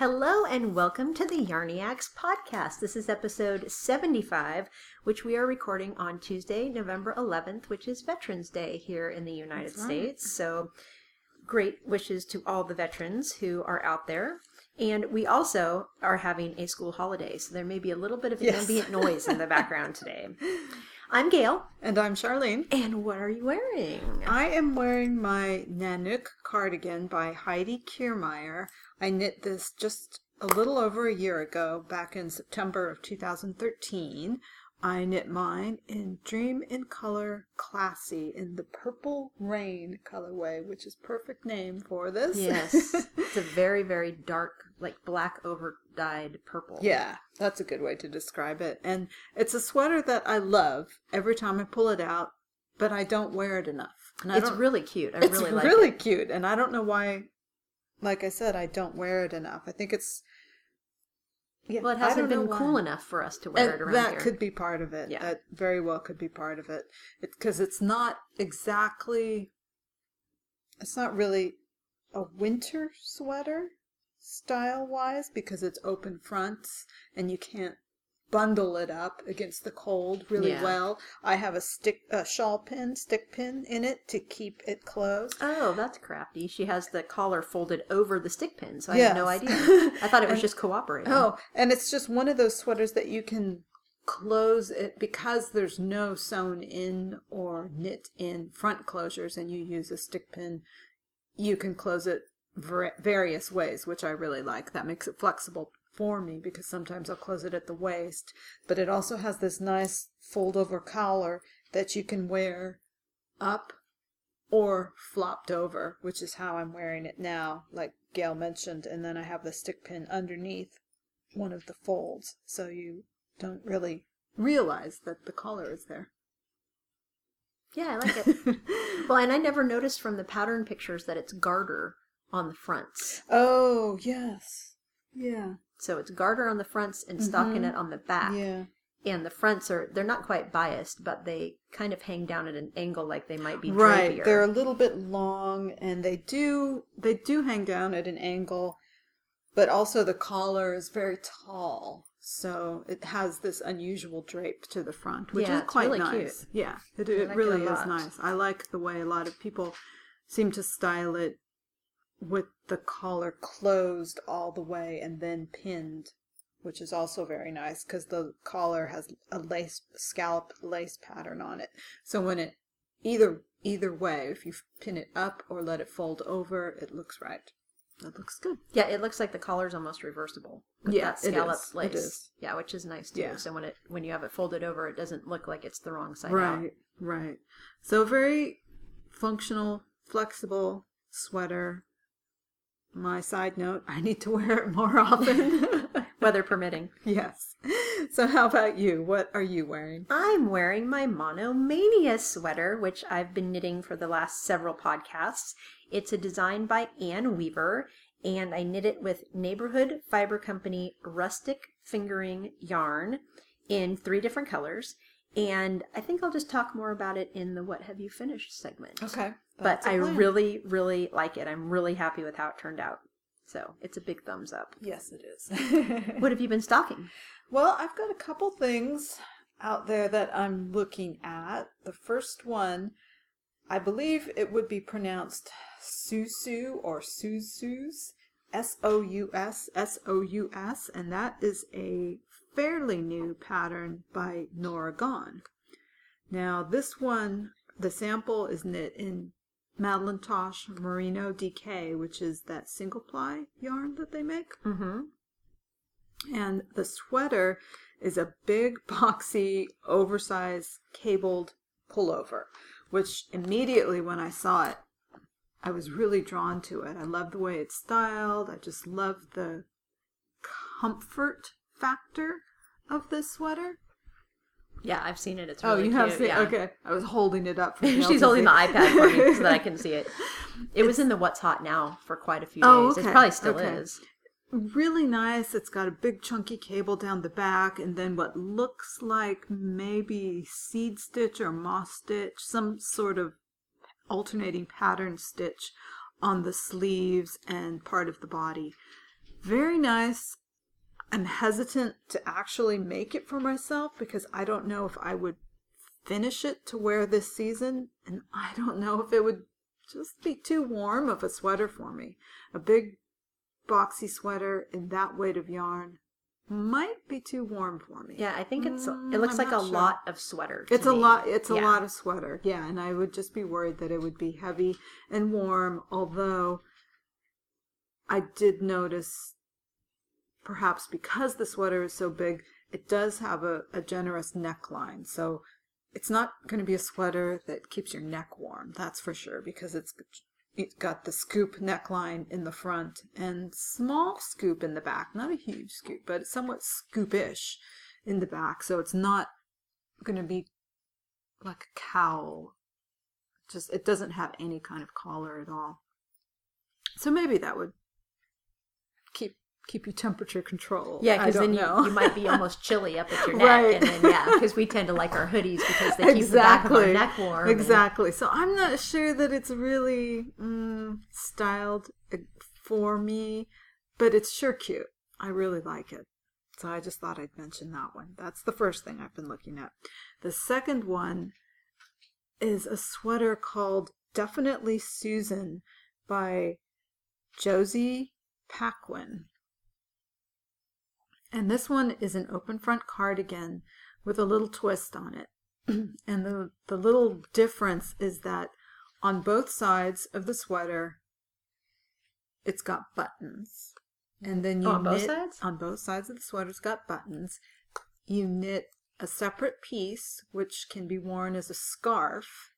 Hello and welcome to the Yarniacs podcast. This is episode 75, which we are recording on Tuesday, November 11th, which is Veterans Day here in the United That's right. States. So, great wishes to all the veterans who are out there. And we also are having a school holiday, so there may be a little bit of Yes. ambient noise in the background today. I'm Gail, And I'm Charlene. and what are you wearing? I am wearing my Nanook cardigan by Heidi Kirrmaier. I knit this just a little over a year ago, back in September of 2013. I knit mine in Dream in Color Classy in the Purple Rain colorway, which is perfect name for this. Yes, it's a very, very dark, like black over dyed purple. Yeah, that's a good way to describe it. And it's a sweater that I love every time I pull it out, but I don't wear it enough. And It's really cute. I it's really like really it. cute, and I don't know why. Like I said, I don't wear it enough. I think it's yeah. Well, it hasn't been why. cool enough for us to wear And it around that here. could be part of it. Yeah. That very well could be part of it. Because it's not exactly. It's not really a winter sweater style wise because it's open fronts and you can't bundle it up against the cold really Yeah. well. I have a stick a shawl pin, stick pin in it to keep it closed. Oh, that's crafty. She has the collar folded over the stick pin, so I had no idea. I thought it was And- just cooperating. Oh, and it's just one of those sweaters that you can close it because there's no sewn in or knit in front closures and you use a stick pin. You can close it various ways, which I really like. That makes it flexible for me because sometimes I'll close it at the waist, but it also has this nice fold over collar that you can wear up or flopped over, which is how I'm wearing it now, like Gail mentioned. And then I have the stick pin underneath one of the folds, so you don't really realize that the collar is there. Yeah, I like it. well, and I never noticed from the pattern pictures that it's garter on the fronts. oh, yes. Yeah. So it's garter on the fronts and stockinette on the back. Mm-hmm. Yeah. And the fronts are, they're not quite biased, but they kind of hang down at an angle like they might be Right. drapier. They're a little bit long and they do they do hang down at an angle, but also the collar is very tall. So it has this unusual drape to the front, which Yeah, is quite really nice. cute. Yeah, it, it like really a is nice. I like the way a lot of people seem to style it with the collar closed all the way and then pinned, which is also very nice because the collar has a lace scallop lace pattern on it. So when it either either way, if you pin it up or let it fold over, it looks right. That looks good. Yeah, it looks like the collar's almost reversible. with Yeah, that scallop is. Lace. is. Yeah, which is nice too. Yeah. So when it when you have it folded over, it doesn't look like it's the wrong side out. Right, right. So very functional, flexible sweater. My side note, I need to wear it more often. Weather permitting. yes. So how about you? What are you wearing? I'm wearing my Monomania sweater, which I've been knitting for the last several podcasts. It's a design by Ann Weaver, and I knit it with Neighborhood Fiber Company Rustic Fingering Yarn in three different colors. And I think I'll just talk more about it in the What Have You Finished segment. Okay. but I plan. really, really like it. I'm really happy with how it turned out. So it's a big thumbs up. Yes, it is. What have you been stocking? Well, I've got a couple things out there that I'm looking at. The first one, I believe it would be pronounced Susu or Susus, S O U S S O U S, and that is a fairly new pattern by Norah Gaughan. Now, this one, the sample is knit in Madeline Tosh Merino DK, which is that single ply yarn that they make. Mm-hmm. And the sweater is a big, boxy, oversized, cabled pullover, which immediately when I saw it, I was really drawn to it. I love the way it's styled. I just love the comfort factor of this sweater. Yeah, I've seen it. It's oh, really you have cute, seen yeah. Okay, I was holding it up. For She's holding the iPad for me so that I can see it. It was in the What's Hot Now for quite a few oh, days. Oh, It probably still okay. is. really nice. It's got a big chunky cable down the back and then what looks like maybe seed stitch or moss stitch, some sort of alternating pattern stitch on the sleeves and part of the body. Very nice. I'm hesitant to actually make it for myself because I don't know if I would finish it to wear this season, and I don't know if it would just be too warm of a sweater for me. A big boxy sweater in that weight of yarn might be too warm for me. Yeah, I think it's Mm, it looks I'm like a sure. lot of sweater. It's a lot. It's a lot of sweater. Yeah, and I would just be worried that it would be heavy and warm. Although I did notice, perhaps because the sweater is so big, it does have a, a generous neckline. So it's not going to be a sweater that keeps your neck warm. That's for sure because it's it's got the scoop neckline in the front and small scoop in the back. Not a huge scoop, but somewhat scoopish in the back. So it's not going to be like a cowl. Just it doesn't have any kind of collar at all. So maybe that would keep keep your temperature controlled. Yeah, because then you, you might be almost chilly up at your neck, Right. and then yeah, because we tend to like our hoodies because they keep the back of our neck warm. and- Exactly. So I'm not sure that it's really mm, styled uh, for me, but it's sure cute. I really like it. So I just thought I'd mention that one. That's the first thing I've been looking at. The second one is a sweater called Definitely Susan by Josie Paquin. And this one is an open front cardigan with a little twist on it. and the, the little difference is that on both sides of the sweater, it's got buttons. And then you Oh, on both sides? On both sides of the sweater, it's got buttons. You knit a separate piece, which can be worn as a scarf.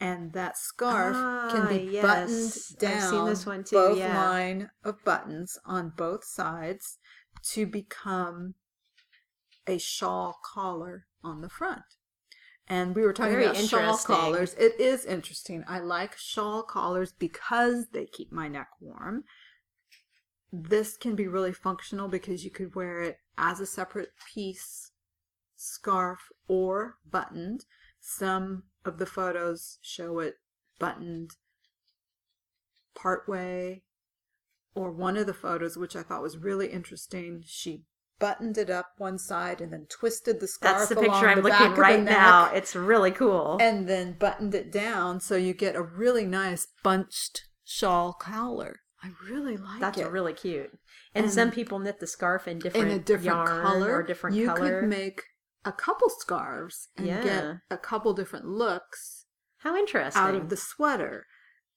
And that scarf can Ah, be yes. buttoned I've down seen this one too, both yeah. line of buttons on both sides to become a shawl collar on the front. And we were talking Very about shawl collars. It is interesting. I like shawl collars because they keep my neck warm. This can be really functional because you could wear it as a separate piece, scarf, or buttoned. Some of the photos show it buttoned partway, or one of the photos, which I thought was really interesting, she buttoned it up one side and then twisted the scarf. That's the picture I'm the looking right now. It's really cool. and then buttoned it down so you get a really nice bunched shawl collar. I really like it. That's really cute. And, And- some people knit the scarf in different in a different yarn color or different you color. could make a couple scarves and Yeah. get a couple different looks How interesting! out of the sweater.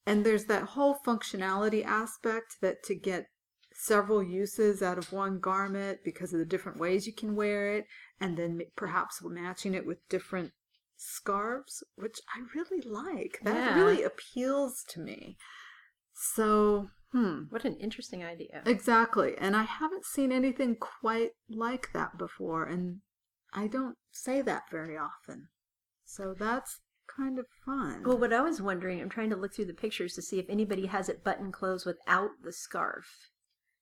And there's that whole functionality aspect that to get several uses out of one garment because of the different ways you can wear it, and then ma- perhaps matching it with different scarves, which I really like. That Yeah. really appeals to me. So, hmm. What an interesting idea. Exactly. And I haven't seen anything quite like that before. And I don't say that very often. So that's kind of fun. Well, what I was wondering, I'm trying to look through the pictures to see if anybody has it button closed without the scarf.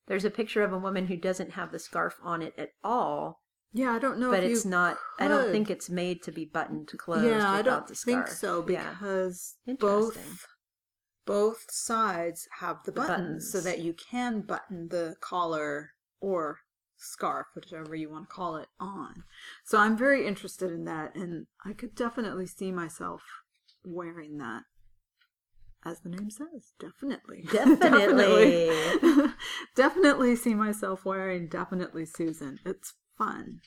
There's a picture of a woman who doesn't have the scarf on it at all, yeah, I don't know but if it's not. I don't think it's made to be buttoned closed. Yeah, I don't think so because Interesting. both both sides have the, The buttons, so that you can button the collar or scarf, whichever you want to call it, on. So I'm very interested in that, and I could definitely see myself wearing that. As the name says, definitely. Definitely. definitely. Definitely see myself wearing definitely Susan. It's fun.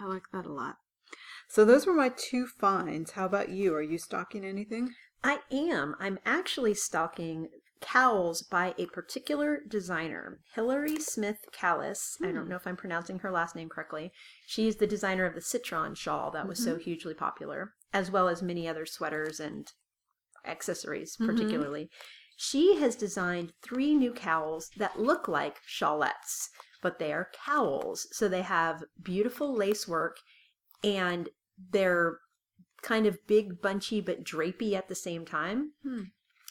I like that a lot. So those were my two finds. How about you? Are you stocking anything? I am. I'm actually stalking cowls by a particular designer, Hilary Smith Callis. I Hmm. don't know if I'm pronouncing her last name correctly. She's the designer of the Citron shawl that was Mm-hmm. so hugely popular, as well as many other sweaters and accessories, Mhm. particularly. She has designed three new cowls that look like shawlettes, but they are cowls. So they have beautiful lace work and they're kind of big, bunchy, but drapey at the same time. Hmm.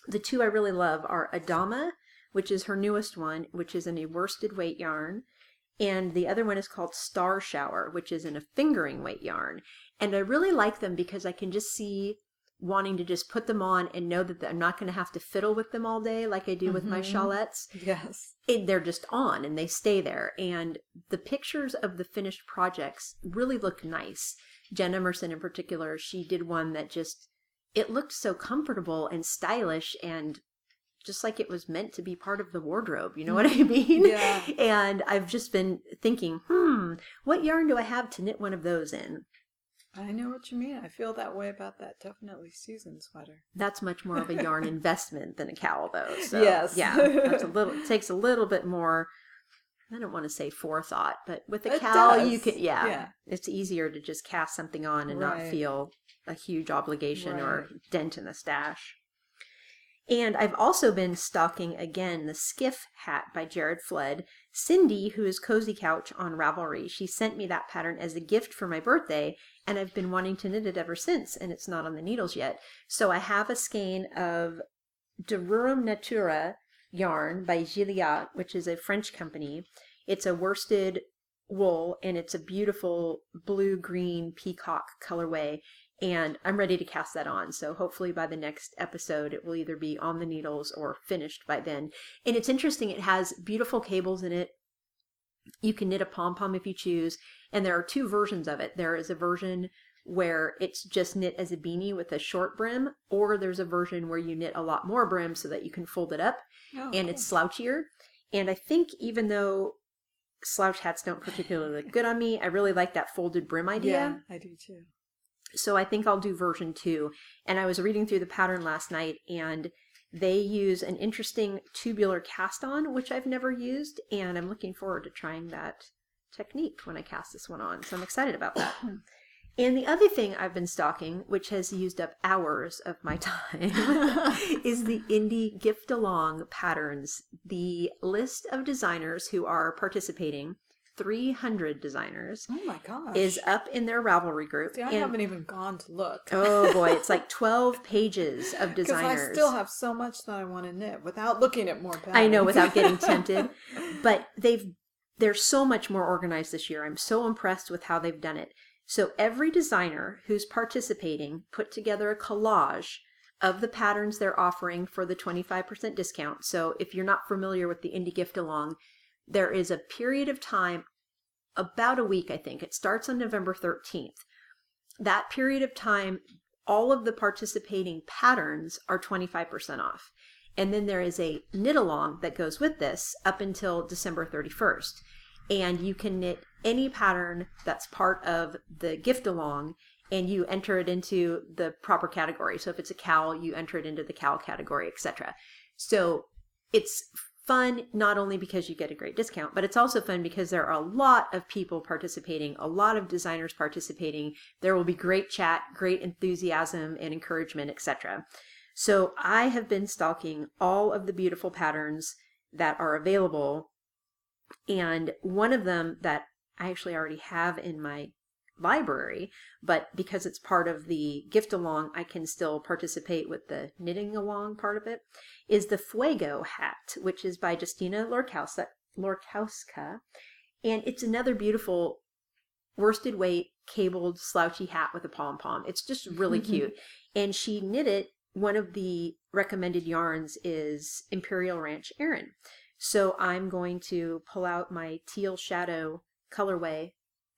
The two I really love are Adama, which is her newest one, which is in a worsted weight yarn. And the other one is called Star Shower, which is in a fingering weight yarn. And I really like them because I can just see wanting to just put them on and know that I'm not going to have to fiddle with them all day like I do with my Mhm. shawlettes. Yes. It, they're just on and they stay there. And the pictures of the finished projects really look nice. Jen Emerson, in particular, she did one that just it looked so comfortable and stylish and just like it was meant to be part of the wardrobe. You know what I mean? Yeah. And I've just been thinking, hmm, what yarn do I have to knit one of those in? I know what you mean. I feel that way about that definitely season sweater. That's much more of a yarn investment than a cowl, though. So, Yes. yeah, that's a little. It takes a little bit more. I don't want to say forethought, but with a It cowl, you can. Yeah, Yeah. it's easier to just cast something on and not feel a huge obligation or dent in the stash. And I've also been stalking again the Skiff hat by Jared Flood. Cindy, who is Cozy Couch on Ravelry, she sent me that pattern as a gift for my birthday, and I've been wanting to knit it ever since, and it's not on the needles yet. So I have a skein of De Rerum Natura yarn by Gilliatt, which is a French company. It's a worsted wool, and it's a beautiful blue-green peacock colorway and I'm ready to cast that on. So hopefully by the next episode, it will either be on the needles or finished by then. And it's interesting, it has beautiful cables in it. You can knit a pom pom if you choose. And there are two versions of it. There is a version where it's just knit as a beanie with a short brim, or there's a version where you knit a lot more brim so that you can fold it up Oh, and it's slouchier. And I think even though slouch hats don't particularly look good on me, I really like that folded brim idea. Yeah, I do too. So I think I'll do version two. And I was reading through the pattern last night and they use an interesting tubular cast on, which I've never used. And I'm looking forward to trying that technique when I cast this one on. So I'm excited about that. And the other thing I've been stalking, which has used up hours of my time, is the indie gift along patterns. The list of designers who are participating, 300 designers, Oh my gosh. is up in their Ravelry group. See, I And- haven't even gone to look. Oh boy, it's like 12 pages of designers. I still have so much that I want to knit without looking at more patterns. I know without getting tempted, but they've they're so much more organized this year. I'm so impressed with how they've done it. So every designer who's participating put together a collage of the patterns they're offering for the 25% discount. So if you're not familiar with the indie gift along, there is a period of time about a week I think. It starts on November 13th. That period of time all of the participating patterns are 25% off. And then there is a knit along that goes with this up until December 31st. And you can knit any pattern that's part of the gift along and you enter it into the proper category. So if it's a cow, you enter it into the cow category, etc. So it's fun not only because you get a great discount, but it's also fun because there are a lot of people participating, a lot of designers participating. There will be great chat, great enthusiasm and encouragement, etc. So I have been stalking all of the beautiful patterns that are available. And one of them that I actually already have in my library, but because it's part of the gift along, I can still participate with the knitting along part of it, is the Fuego hat, which is by Justyna Lorkowska. Lorkowska. And it's another beautiful worsted weight cabled slouchy hat with a pom pom. It's just really mm-hmm. cute. And she knit it. One of the recommended yarns is Imperial Ranch Erin. So I'm going to pull out my teal shadow colorway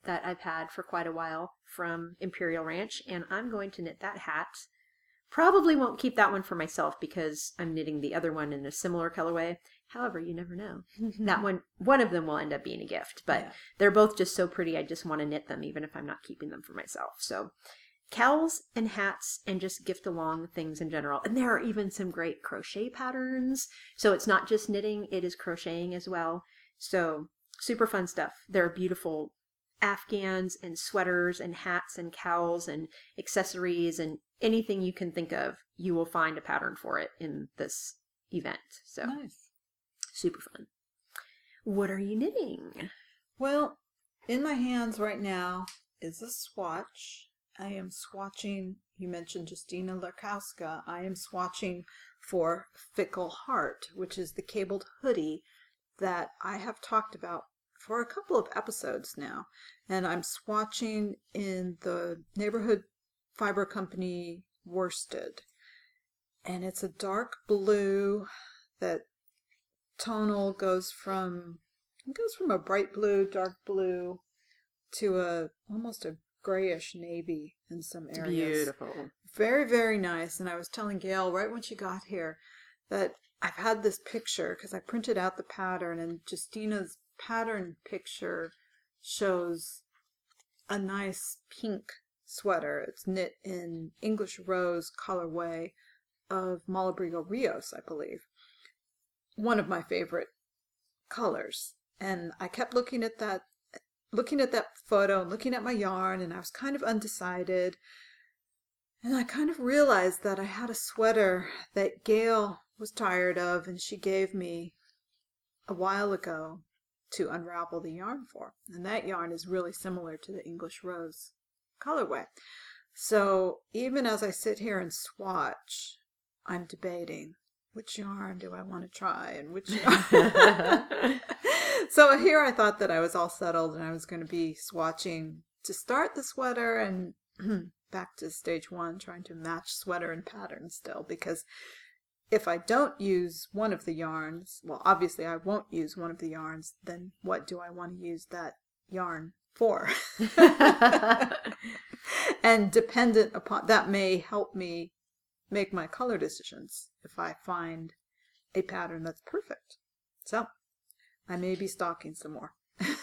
that I've had for quite a while from Imperial Ranch, and I'm going to knit that hat. Probably won't keep that one for myself because I'm knitting the other one in a similar colorway. However, you never know. that one, one of them will end up being a gift, but Yeah. they're both just so pretty. I just want to knit them, even if I'm not keeping them for myself. So, cowls and hats and just gift along things in general. And there are even some great crochet patterns. So it's not just knitting, it is crocheting as well. So super fun stuff. There are beautiful afghans and sweaters and hats and cowls and accessories and anything you can think of. You will find a pattern for it in this event. So Nice. super fun. What are you knitting? Well, in my hands right now is a swatch. I am swatching, you mentioned Justyna Lorkowska. I am swatching for Fickle Heart, which is the cabled hoodie that I have talked about for a couple of episodes now. And I'm swatching in the neighborhood fiber company worsted. And it's a dark blue that tonal goes from it goes from a bright blue, dark blue to a almost a grayish navy in some areas. Beautiful. Very, very nice. And I was telling Gail right when she got here that I've had this picture because I printed out the pattern, and Justyna's pattern picture shows a nice pink sweater. It's knit in English Rose colorway of Malabrigo Rios, I believe. One of my favorite colors. And I kept looking at that looking at that photo and looking at my yarn and I was kind of undecided. And I kind of realized that I had a sweater that Gail was tired of and she gave me a while ago to unravel the yarn for. And that yarn is really similar to the English Rose colorway. So even as I sit here and swatch, I'm debating which yarn do I want to try and which yarn. so here I thought that I was all settled and I was going to be swatching to start the sweater and back to stage one, trying to match sweater and pattern still because if I don't use one of the yarns, well, obviously I won't use one of the yarns, then what do I want to use that yarn for? and dependent upon that may help me make my color decisions if I find a pattern that's perfect. So I may be stalking some more.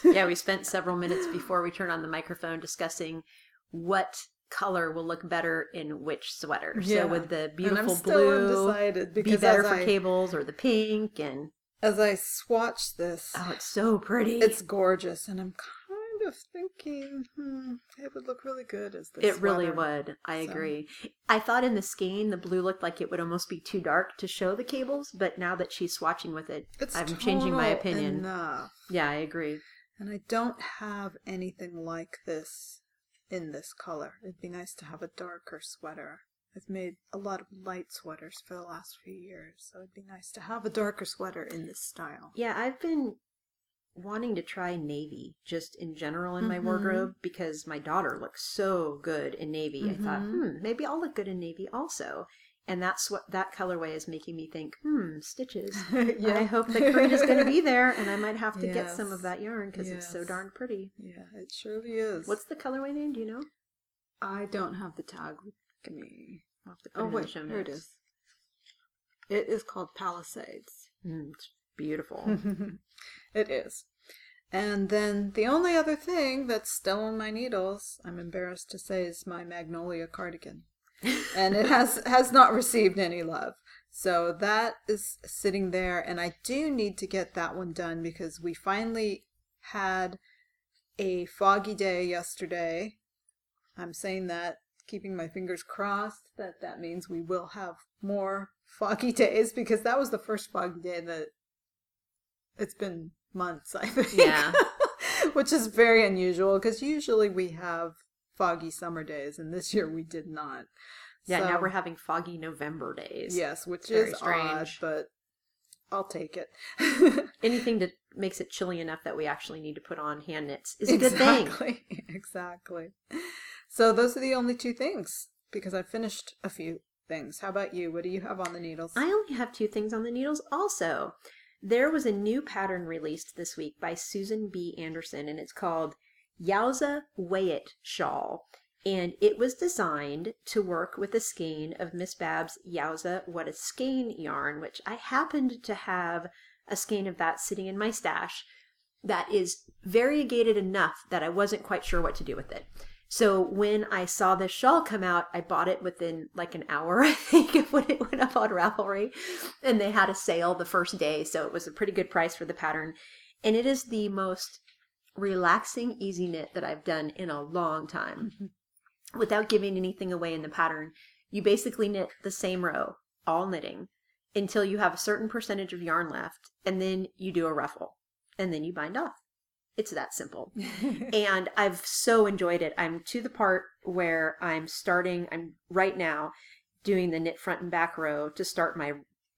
yeah, we spent several minutes before we turned on the microphone discussing what color will look better in which sweater. Yeah. So would the beautiful blue be better for I, cables or the pink and as I swatch this, oh it's so pretty. it's gorgeous, and I'm kind of thinking, hmm, it would look really good as this. it really would. I So- agree. I thought in the skein the blue looked like it would almost be too dark to show the cables, but now that she's swatching with it, It's I'm changing my opinion. enough. yeah, I agree. And I don't have anything like this in this color. It'd be nice to have a darker sweater. I've made a lot of light sweaters for the last few years, so it'd be nice to have a darker sweater in this style. Yeah, I've been wanting to try navy just in general in my Mhm. wardrobe because my daughter looks so good in navy. I thought, Mhm. hmm, maybe I'll look good in navy also. And that's what that colorway is making me think, hmm, stitches. yeah. I hope the cream is going to be there, and I might have to get some of that yarn because it's so darn pretty. Yeah, it surely is. What's the colorway name? Do you know? I don't have the tag with me. I'll have to Oh it in the wait, here it is. It is called Palisades. Mm, it's beautiful. it is. And then the only other thing that's still on my needles, I'm embarrassed to say, is my magnolia cardigan. And it has has not received any love. So that is sitting there and I do need to get that one done because we finally had a foggy day yesterday. I'm saying that keeping my fingers crossed that that means we will have more foggy days because that was the first foggy day that it's been months, I think. Yeah. Which is very unusual because usually we have foggy summer days and this year we did not. yeah, now we're having foggy November days. Yes, which Very is odd, strange. but I'll take it. Anything that makes it chilly enough that we actually need to put on hand knits is a good thing. exactly. Exactly. So those are the only two things because I finished a few things. How about you? What do you have on the needles? I only have two things on the needles also. There was a new pattern released this week by Susan B. Anderson, and it's called Yowza Weigh It Shawl. And it was designed to work with a skein of Miss Bab's Yowza What a Skein yarn, which I happened to have a skein of that sitting in my stash that is variegated enough that I wasn't quite sure what to do with it. So when I saw this shawl come out, I bought it within like an hour, I think, of when it went up on Ravelry. And they had a sale the first day, so it was a pretty good price for the pattern. And it is the most relaxing easy knit that I've done in a long time. Mm-hmm. Without giving anything away in the pattern, you basically knit the same row, all knitting, until you have a certain percentage of yarn left, and then you do a ruffle, and then you bind off. It's that simple and I've so enjoyed it. I'm to the part where I'm starting, I'm right now doing the knit front and back row to start my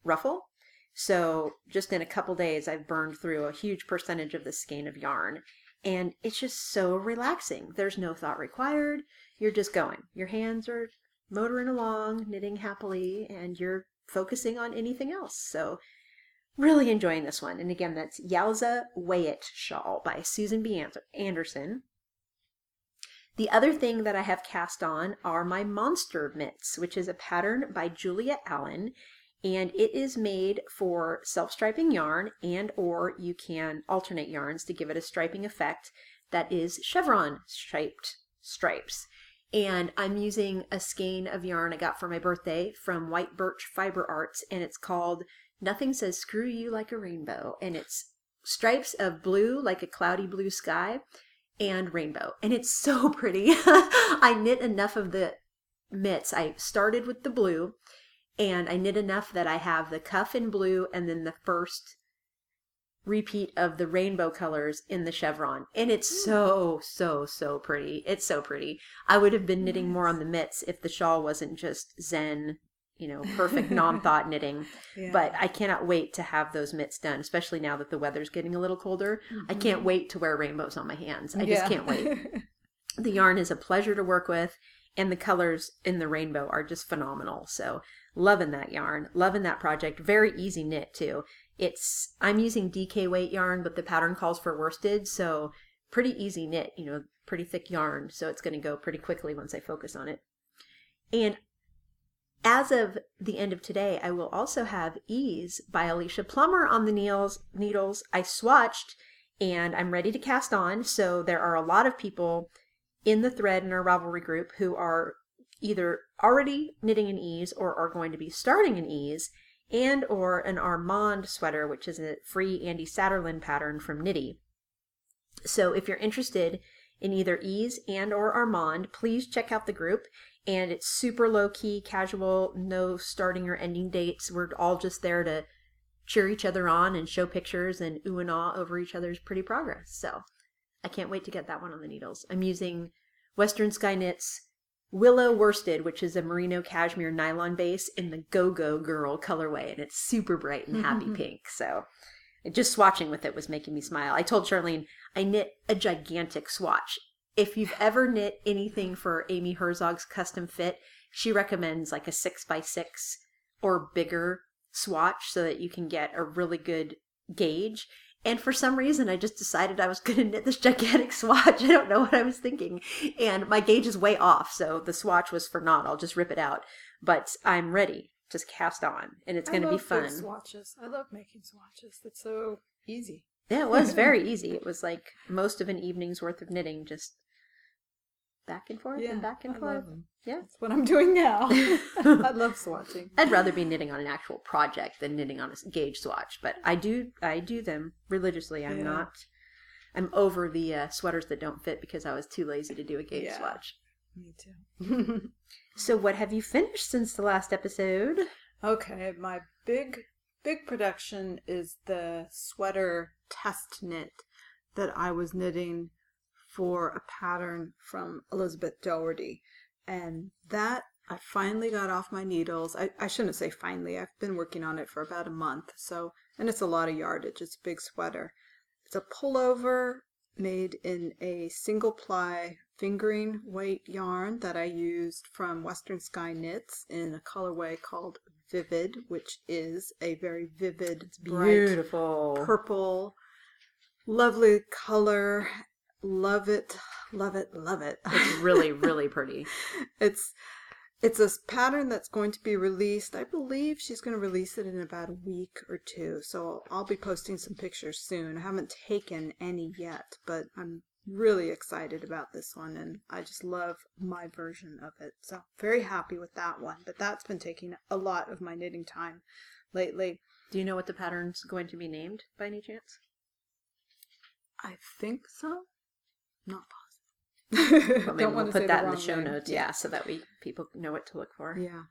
ruffle. So just in a couple days, I've burned through a huge percentage of the skein of yarn. And it's just so relaxing. There's no thought required. You're just going. Your hands are motoring along, knitting happily, and you're focusing on anything else. So really enjoying this one. And again, that's Yowza Way Shawl by Susan B. Anderson. The other thing that I have cast on are my Monster Mitts, which is a pattern by Julia Allen, and it is made for self-striping yarn and or you can alternate yarns to give it a striping effect that is chevron striped stripes. And I'm using a skein of yarn I got for my birthday from White Birch Fiber Arts, and it's called Nothing Says Screw You Like a Rainbow. And it's stripes of blue, like a cloudy blue sky, and rainbow. And it's so pretty. I knit enough of the mitts. I started with the blue, and I knit enough that I have the cuff in blue and then the first repeat of the rainbow colors in the chevron. And it's so, so, so pretty. It's so pretty. I would have been knitting more on the mitts if the shawl wasn't just zen, you know, perfect non thought knitting. Yeah. But I cannot wait to have those mitts done, especially now that the weather's getting a little colder. Mm-hmm. I can't wait to wear rainbows on my hands. I yeah. just can't wait. the yarn is a pleasure to work with, and the colors in the rainbow are just phenomenal. So, loving that yarn, loving that project. Very easy knit too. It's I'm using DK weight yarn, but the pattern calls for worsted, so pretty easy knit, you know, pretty thick yarn, so it's going to go pretty quickly once I focus on it. And as of the end of today, I will also have Ease by Alicia Plummer on the needles. Needles I swatched and I'm ready to cast on. So there are a lot of people in the thread in our Ravelry group who are either already knitting an Ease or are going to be starting an Ease and or an Armand sweater, which is a free Andi Satterlund pattern from Knitty. So if you're interested in either Ease and or Armand, please check out the group. And it's super low key, casual, no starting or ending dates. We're all just there to cheer each other on and show pictures and ooh and ah over each other's pretty progress. So I can't wait to get that one on the needles. I'm using Western Sky Knits Willow Worsted, which is a merino cashmere nylon base in the Go Go Girl colorway, and it's super bright and happy pink. So just swatching with it was making me smile. I told Charlene I knit a gigantic swatch. If you've ever knit anything for Amy Herzog's custom fit, she recommends like a six by six or bigger swatch so that you can get a really good gauge. And for some reason, I just decided I was going to knit this gigantic swatch. I don't know what I was thinking. And my gauge is way off, so the swatch was for naught. I'll just rip it out. But I'm ready to cast on, and it's going to be fun. swatches. I love making swatches. It's so easy. Yeah, it was very easy. It was like most of an evening's worth of knitting, just back and forth yeah, and back and I forth. Yeah, that's what I'm doing now. I love swatching. I'd rather be knitting on an actual project than knitting on a gauge swatch, but I do I do them religiously. I'm yeah. not. I'm over the uh, sweaters that don't fit because I was too lazy to do a gauge yeah, swatch. Me too. so, what have you finished since the last episode? Okay, my big big production is the sweater test knit that I was knitting for a pattern from Elizabeth Doherty. And that I finally got off my needles. I, I shouldn't say finally. I've been working on it for about a month. So, and it's a lot of yardage. It's a big sweater. It's a pullover made in a single ply fingering weight yarn that I used from Western Sky Knits in a colorway called Vivid, which is a very vivid, it's beautiful purple, lovely color love it, love it, love it. It's really, really pretty. it's it's a pattern that's going to be released. I believe she's going to release it in about a week or two. So I'll be posting some pictures soon. I haven't taken any yet, but I'm really excited about this one and I just love my version of it. So very happy with that one. But that's been taking a lot of my knitting time lately. Do you know what the pattern's going to be named by any chance? I think so not possible. Don't want to put that in the show notes, yeah. so that we people know what to look for. Yeah.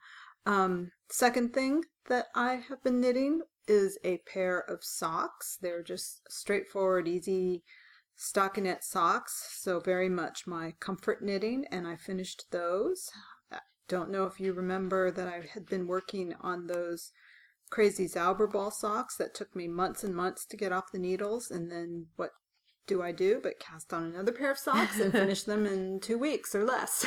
Um, second thing that I have been knitting is a pair of socks. They're just straightforward, easy stockinette socks. So very much my comfort knitting, and I finished those. I don't know if you remember that I had been working on those crazy Zauberball socks that took me months and months to get off the needles, and then what do I do but cast on another pair of socks and finish them in two weeks or less?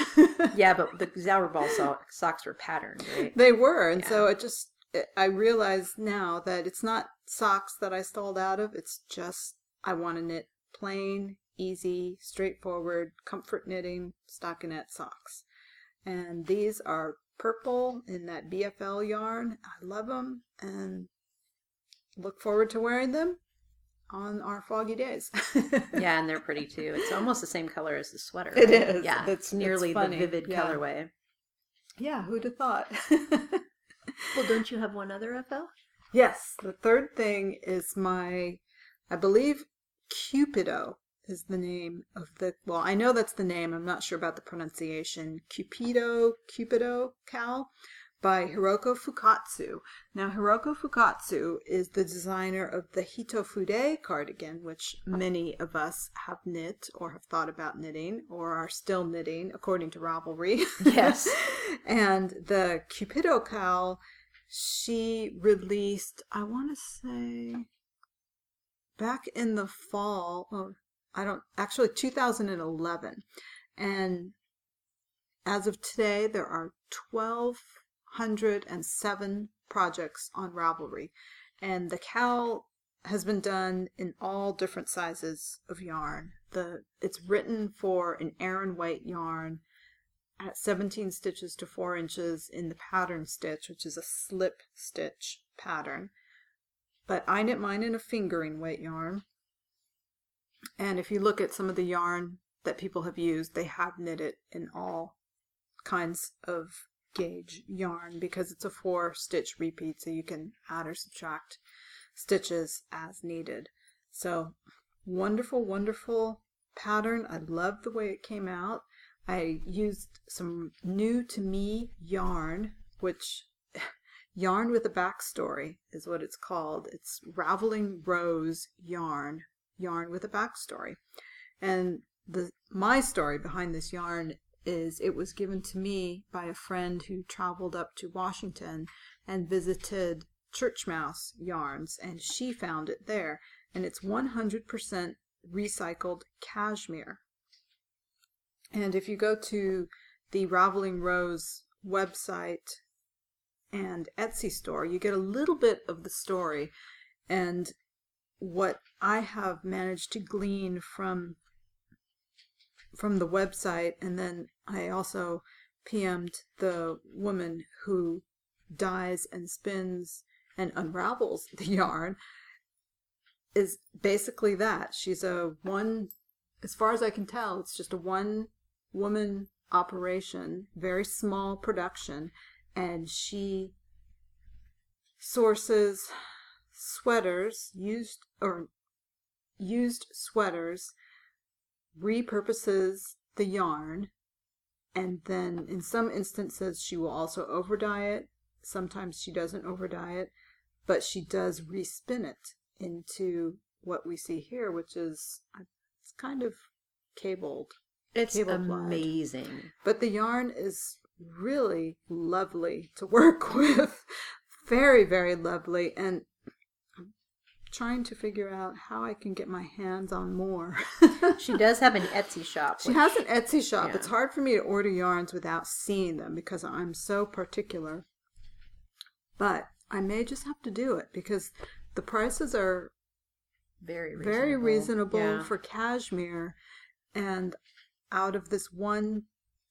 Yeah, but the Zauberball so- socks were patterned, right? They were, and so it just it, I realize now that it's not socks that I stalled out of. It's just I want to knit plain, easy, straightforward, comfort knitting stockinette socks, and these are purple in that BFL yarn. I love them and look forward to wearing them on our foggy days. Yeah, and they're pretty too. It's almost the same color as the sweater. It right? is. Yeah, That's- it's nearly it's the vivid Yeah. colorway. yeah, who'd have thought? Well, don't you have one other FL? Yes, the third thing is my, I believe Cupido is the name of the, well, I know that's the name, I'm not sure about the pronunciation. Cupido, Cupido cowl by Hiroko Fukatsu. Now, Hiroko Fukatsu is the designer of the Hitofude cardigan, which oh. many of us have knit or have thought about knitting or are still knitting, according to Ravelry. Yes. and the Cupido cowl, she released, I want to say, back in the fall, oh, I don't, actually 2011. And as of today, there are 1,207 projects on Ravelry. And the cowl has been done in all different sizes of yarn. The It's written for an Aran White yarn at 17 stitches to 4 inches in the pattern stitch, which is a slip stitch pattern. But I knit mine in a fingering weight yarn. And if you look at some of the yarn that people have used, they have knit it in all kinds of gauge yarn because it's a four stitch repeat, so you can add or subtract stitches as needed. So wonderful, wonderful pattern. I love the way it came out. I used some new to me yarn, which yarn with a backstory is what it's called. It's Raveling Rose yarn, yarn with a backstory. And the my story behind this yarn is it was given to me by a friend who traveled up to Washington and visited Church Mouse yarns and she found it there and it's 100% recycled cashmere. And if you go to the Raveling Rose website and Etsy store, you get a little bit of the story. And what I have managed to glean from from the website, and then I also PM'd the woman who dyes and spins and unravels the yarn, is basically that. She's a one, as far as I can tell, it's just a one woman operation, very small production, and she sources sweaters used or used sweaters repurposes the yarn and then in some instances she will also overdye it sometimes she doesn't overdye it but she does respin it into what we see here which is uh, it's kind of cabled It's Cable amazing. but the yarn is really lovely to work with. Very, very lovely. And trying to figure out how I can get my hands on more. She does have an Etsy shop. She which- has an Etsy shop. yeah. It's hard for me to order yarns without seeing them because I'm so particular. But I may just have to do it because the prices are very reasonable. very reasonable Yeah. for cashmere and out of this one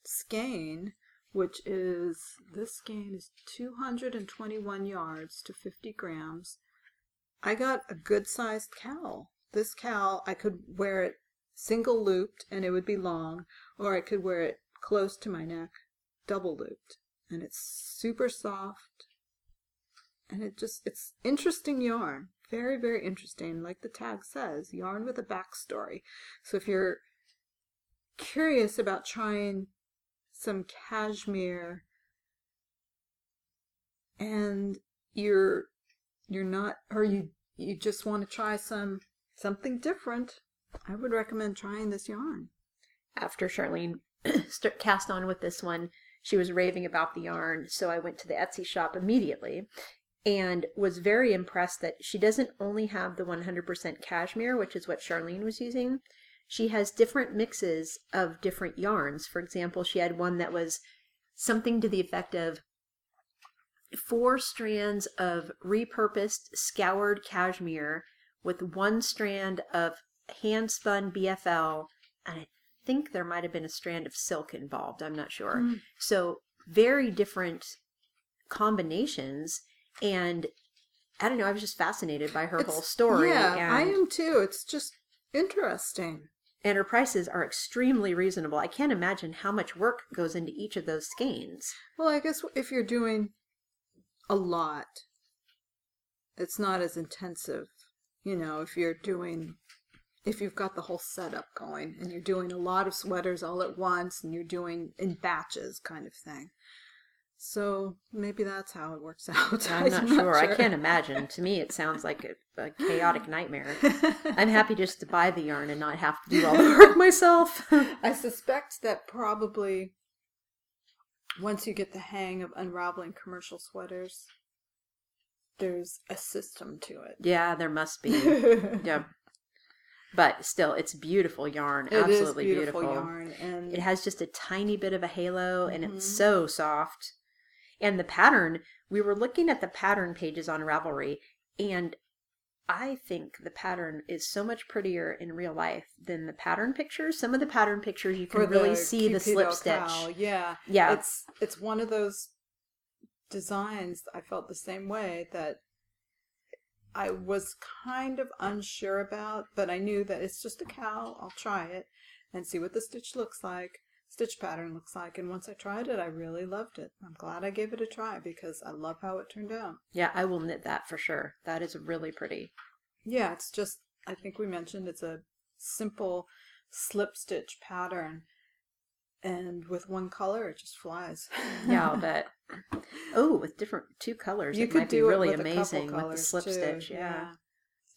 skein which is this skein is 221 yards to 50 grams i got a good sized cowl. This cowl i could wear it single looped and it would be long or i could wear it close to my neck double looped. And it's super soft. And it just it's interesting yarn. Very very interesting. Like the tag says yarn with a backstory. So if you're curious about trying some cashmere and you're you're not or you you just want to try some something different i would recommend trying this yarn After Charlene st- cast on with this one, she was raving about the yarn, so I went to the Etsy shop immediately. and was very impressed that she doesn't only have the 100% cashmere, which is what Charlene was using. She has different mixes of different yarns. For example, she had one that was something to the effect of four strands of repurposed scoured cashmere with one strand of hand spun BFL, and I think there might have been a strand of silk involved. I'm not sure. Mm. So very different combinations, and I don't know. I was just fascinated by her It's- whole story. Yeah, I am too. It's just interesting. and her prices are extremely reasonable. I can't imagine how much work goes into each of those skeins. Well, I guess if you're doing a lot, it's not as intensive. You know, if you're doing, if you've got the whole setup going and you're doing a lot of sweaters all at once and you're doing in batches kind of thing. So maybe that's how it works out. I'm not sure. I can't imagine. To me, it sounds like a, a chaotic nightmare. I'm happy just to buy the yarn and not have to do all the work myself. I suspect that probably once you get the hang of unraveling commercial sweaters, there's a system to it. yeah, there must be. yeah. But still, it's beautiful yarn. It Absolutely beautiful, beautiful. yarn, and It has just a tiny bit of a halo and it's Mhm. so soft. And the pattern, we were looking at the pattern pages on Ravelry, and I think the pattern is so much prettier in real life than the pattern pictures. Some of the pattern pictures you can for really the see the slip stitch. cowl, Yeah, Yeah. it's it's one of those designs. I felt the same way that I was kind of unsure about, but I knew that it's just a cowl. I'll try it and see what the stitch looks like, stitch pattern looks like. And once I tried it, I really loved it. I'm glad I gave it a try because I love how it turned out. Yeah, I will knit that for sure. That is really pretty. Yeah, it's just, I think we mentioned it's a simple slip stitch pattern. And with one color, it just flies. Yeah, I'll bet. Oh, with different two colors, you it could might be do really with amazing with the slip too, stitch. Yeah,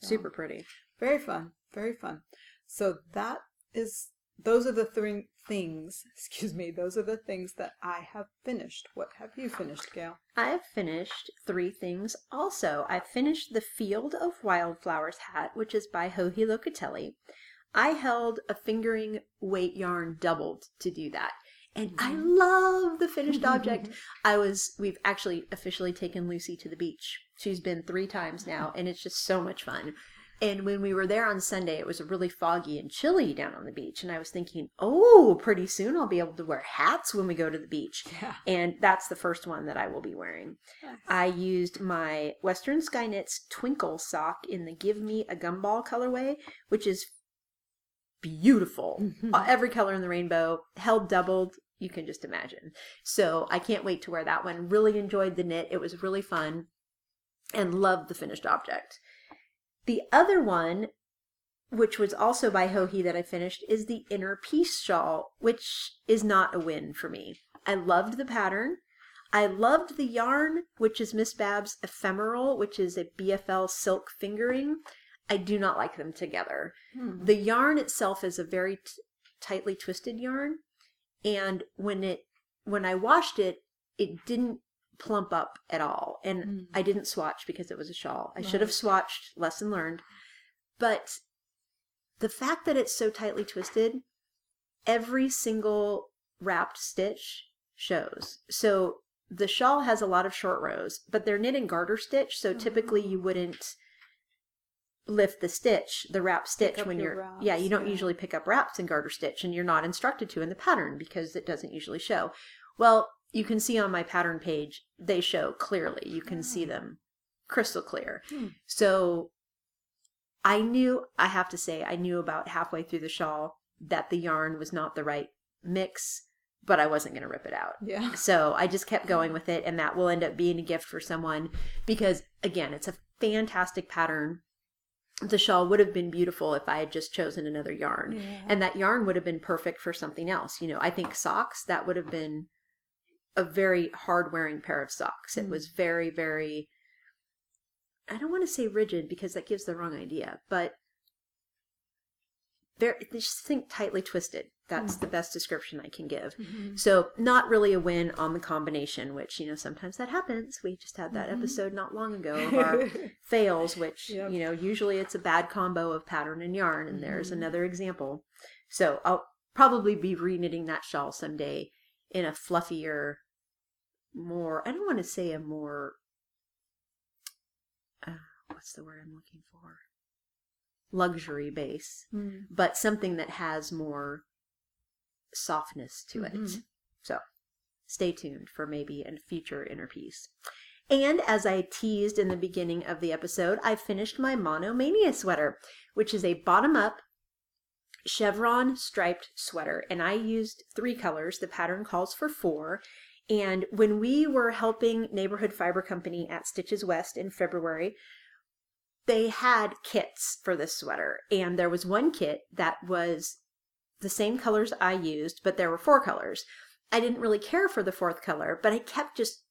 So, super pretty. Very fun. Very fun. So that is, those are the three things, excuse me, those are the things that I have finished. What have you finished, Gail? I've finished three things also. I finished the Field of Wildflowers hat, which is by Joji Locatelli. I held a fingering weight yarn doubled to do that. And I mm-hmm. love the finished object. I was, we've actually officially taken Lucy to the beach. She's been three times now, and it's just so much fun. And when we were there on Sunday, it was really foggy and chilly down on the beach. And I was thinking, oh, pretty soon I'll be able to wear hats when we go to the beach. Yeah. And that's the first one that I will be wearing. I used my Western Sky Knits Twinkle sock in the Give Me a Gumball colorway, which is beautiful. Uh, Every color in the rainbow, held doubled, you can just imagine. So I can't wait to wear that one. Really enjoyed the knit. It was really fun and loved the finished object. The other one, which was also by Joji that I finished, is the Inner Peace shawl, which is not a win for me. I loved the pattern. I loved the yarn, which is Miss Babs Ephemeral, which is a BFL silk fingering. I do not like them together. Hmm. The yarn itself is a very t- tightly twisted yarn, and when it when I washed it, it didn't plump up at all. And Mm. I didn't swatch because it was a shawl. I should have swatched, lesson learned. But the fact that it's so tightly twisted, every single wrapped stitch shows. So the shawl has a lot of short rows, but they're knit and garter stitch, so typically you wouldn't lift the stitch, the wrap stitch when you're yeah, you don't yeah. usually pick up wraps in garter stitch and you're not instructed to in the pattern because it doesn't usually show. Well, you can see on my pattern page, they show clearly. You can see them crystal clear. Hmm. So I knew, I have to say, I knew about halfway through the shawl that the yarn was not the right mix, but I wasn't going to rip it out. Yeah. So I just kept going with it, and that will end up being a gift for someone because, again, it's a fantastic pattern. The shawl would have been beautiful if I had just chosen another yarn. Yeah. And that yarn would have been perfect for something else. You know, I think socks, that would have been a very hard wearing pair of socks. It Mm. was very, very, I don't want to say rigid because that gives the wrong idea, but very, just think tightly twisted. That's the best description I can give. Mm-hmm. So, not really a win on the combination, which, you know, sometimes that happens. We just had that Mhm. episode not long ago of our fails, which, Yep. you know, usually it's a bad combo of pattern and yarn, and there's Mhm. another example. So, I'll probably be reknitting that shawl someday in a fluffier, more, I don't want to say a more, uh, what's the word I'm looking for? Luxury base, Mm. but something that has more softness to it. Mhm. So stay tuned for maybe a future inner peace. And as I teased in the beginning of the episode, I finished my Monomania sweater, which is a bottom up chevron striped sweater. And I used three colors. The pattern calls for four. And when we were helping Neighborhood Fiber Company at Stitches West in February, they had kits for this sweater. And there was one kit that was the same colors I used, but there were four colors. I didn't really care for the fourth color, but I kept just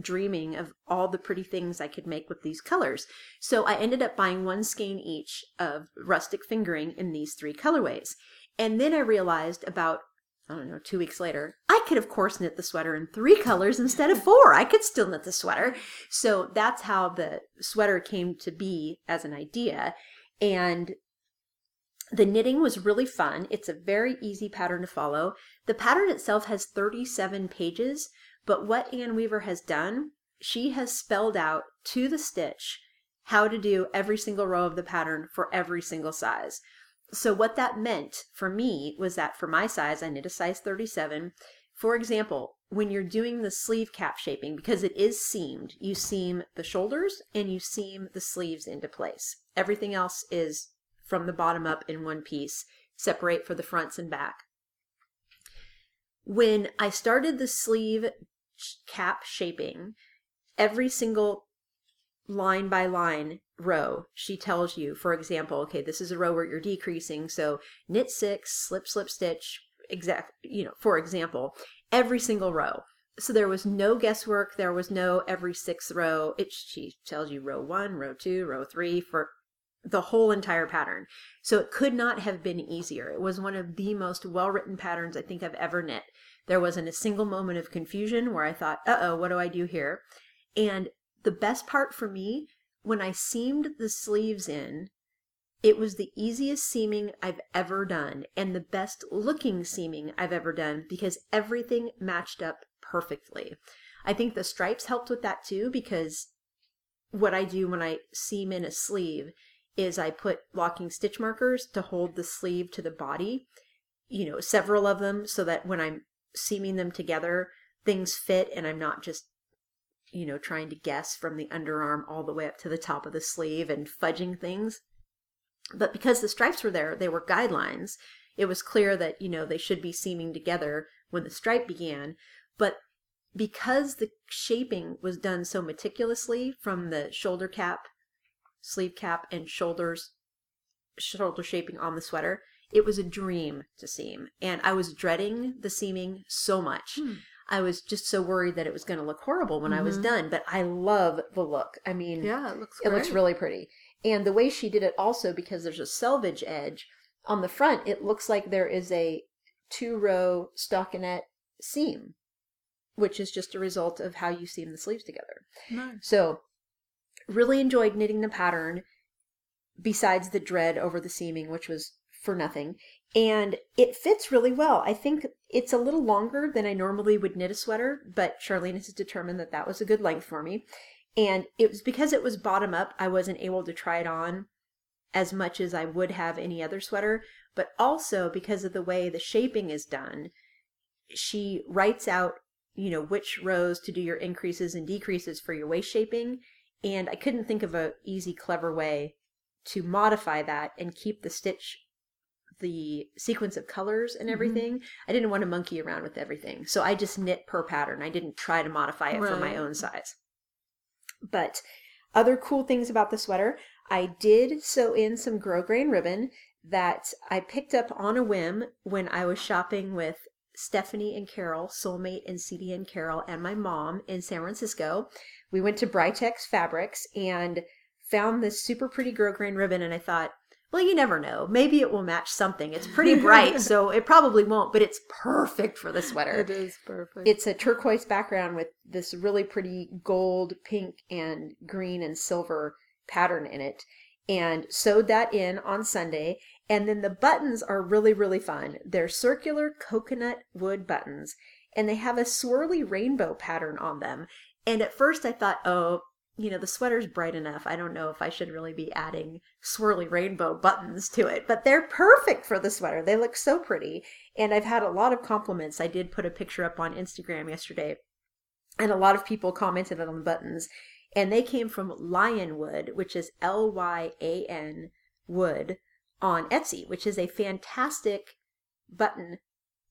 dreaming of all the pretty things I could make with these colors. So I ended up buying one skein each of rustic fingering in these three colorways. And then I realized about, I don't know, two weeks later, I could of course knit the sweater in three colors instead of four. I could still knit the sweater. So that's how the sweater came to be as an idea. And the knitting was really fun. It's a very easy pattern to follow. The pattern itself has 37 pages, but what Ann Weaver has done, she has spelled out to the stitch how to do every single row of the pattern for every single size. So what that meant for me was that for my size, I knit a size 37. For example, when you're doing the sleeve cap shaping, because it is seamed, you seam the shoulders and you seam the sleeves into place. Everything else is from the bottom up in one piece, separate for the fronts and back. When I started the sleeve cap shaping, every single line by line row, she tells you, for example, okay, this is a row where you're decreasing, so knit six, slip, slip, stitch, exact, you know, for example, every single row. So there was no guesswork. There was no every sixth row. It she tells you row one, row two, row three for the whole entire pattern. So it could not have been easier. It was one of the most well written patterns I think I've ever knit. There wasn't a single moment of confusion where I thought, uh oh, what do I do here? And the best part for me, when I seamed the sleeves in, it was the easiest seaming I've ever done and the best looking seaming I've ever done because everything matched up perfectly. I think the stripes helped with that too because what I do when I seam in a sleeve is I put locking stitch markers to hold the sleeve to the body, you know, several of them so that when I'm seaming them together, things fit and I'm not just, you know, trying to guess from the underarm all the way up to the top of the sleeve and fudging things. But because the stripes were there, they were guidelines. It was clear that, you know, they should be seaming together when the stripe began. But because the shaping was done so meticulously from the shoulder cap sleeve cap and shoulders shoulder shaping on the sweater it was a dream to seam and i was dreading the seaming so much Hmm. I was just so worried that it was going to look horrible when i was Mhm. done but i love the look i mean Yeah, it looks it looks really pretty and the way she did it also because there's a selvage edge on the front it looks like there is a two row stockinette seam which is just a result of how you seam the sleeves together nice. so, really enjoyed knitting the pattern besides the dread over the seaming, which was for nothing. And it fits really well. I think it's a little longer than I normally would knit a sweater, but Charlene has determined that that was a good length for me. And it was because it was bottom up, I wasn't able to try it on as much as I would have any other sweater, but also because of the way the shaping is done, she writes out, you know, which rows to do your increases and decreases for your waist shaping. And I couldn't think of a easy, clever way to modify that and keep the stitch, the sequence of colors and Mhm. everything. I didn't want to monkey around with everything. So I just knit per pattern. I didn't try to modify it for my own size. But other cool things about the sweater, I did sew in some grosgrain ribbon that I picked up on a whim when I was shopping with Stephanie and Carol, Soulmate and CD and Carol, and my mom in San Francisco. We went to Britex Fabrics and found this super pretty grosgrain ribbon, and I thought, Well, you never know. Maybe it will match something. It's pretty bright, so it probably won't, but it's perfect for the sweater. It is perfect. It's a turquoise background with this really pretty gold, pink, and green and silver pattern in it. And sewed that in on Sunday. And then the buttons are really, really fun. They're circular coconut wood buttons, and they have a swirly rainbow pattern on them. And at first I thought, oh, you know, the sweater's bright enough. I don't know if I should really be adding swirly rainbow buttons to it, but they're perfect for the sweater. They look so pretty. And I've had a lot of compliments. I did put a picture up on Instagram yesterday, and a lot of people commented on the buttons. And they came from Lyanwood, which is L Y A N wood on Etsy, which is a fantastic button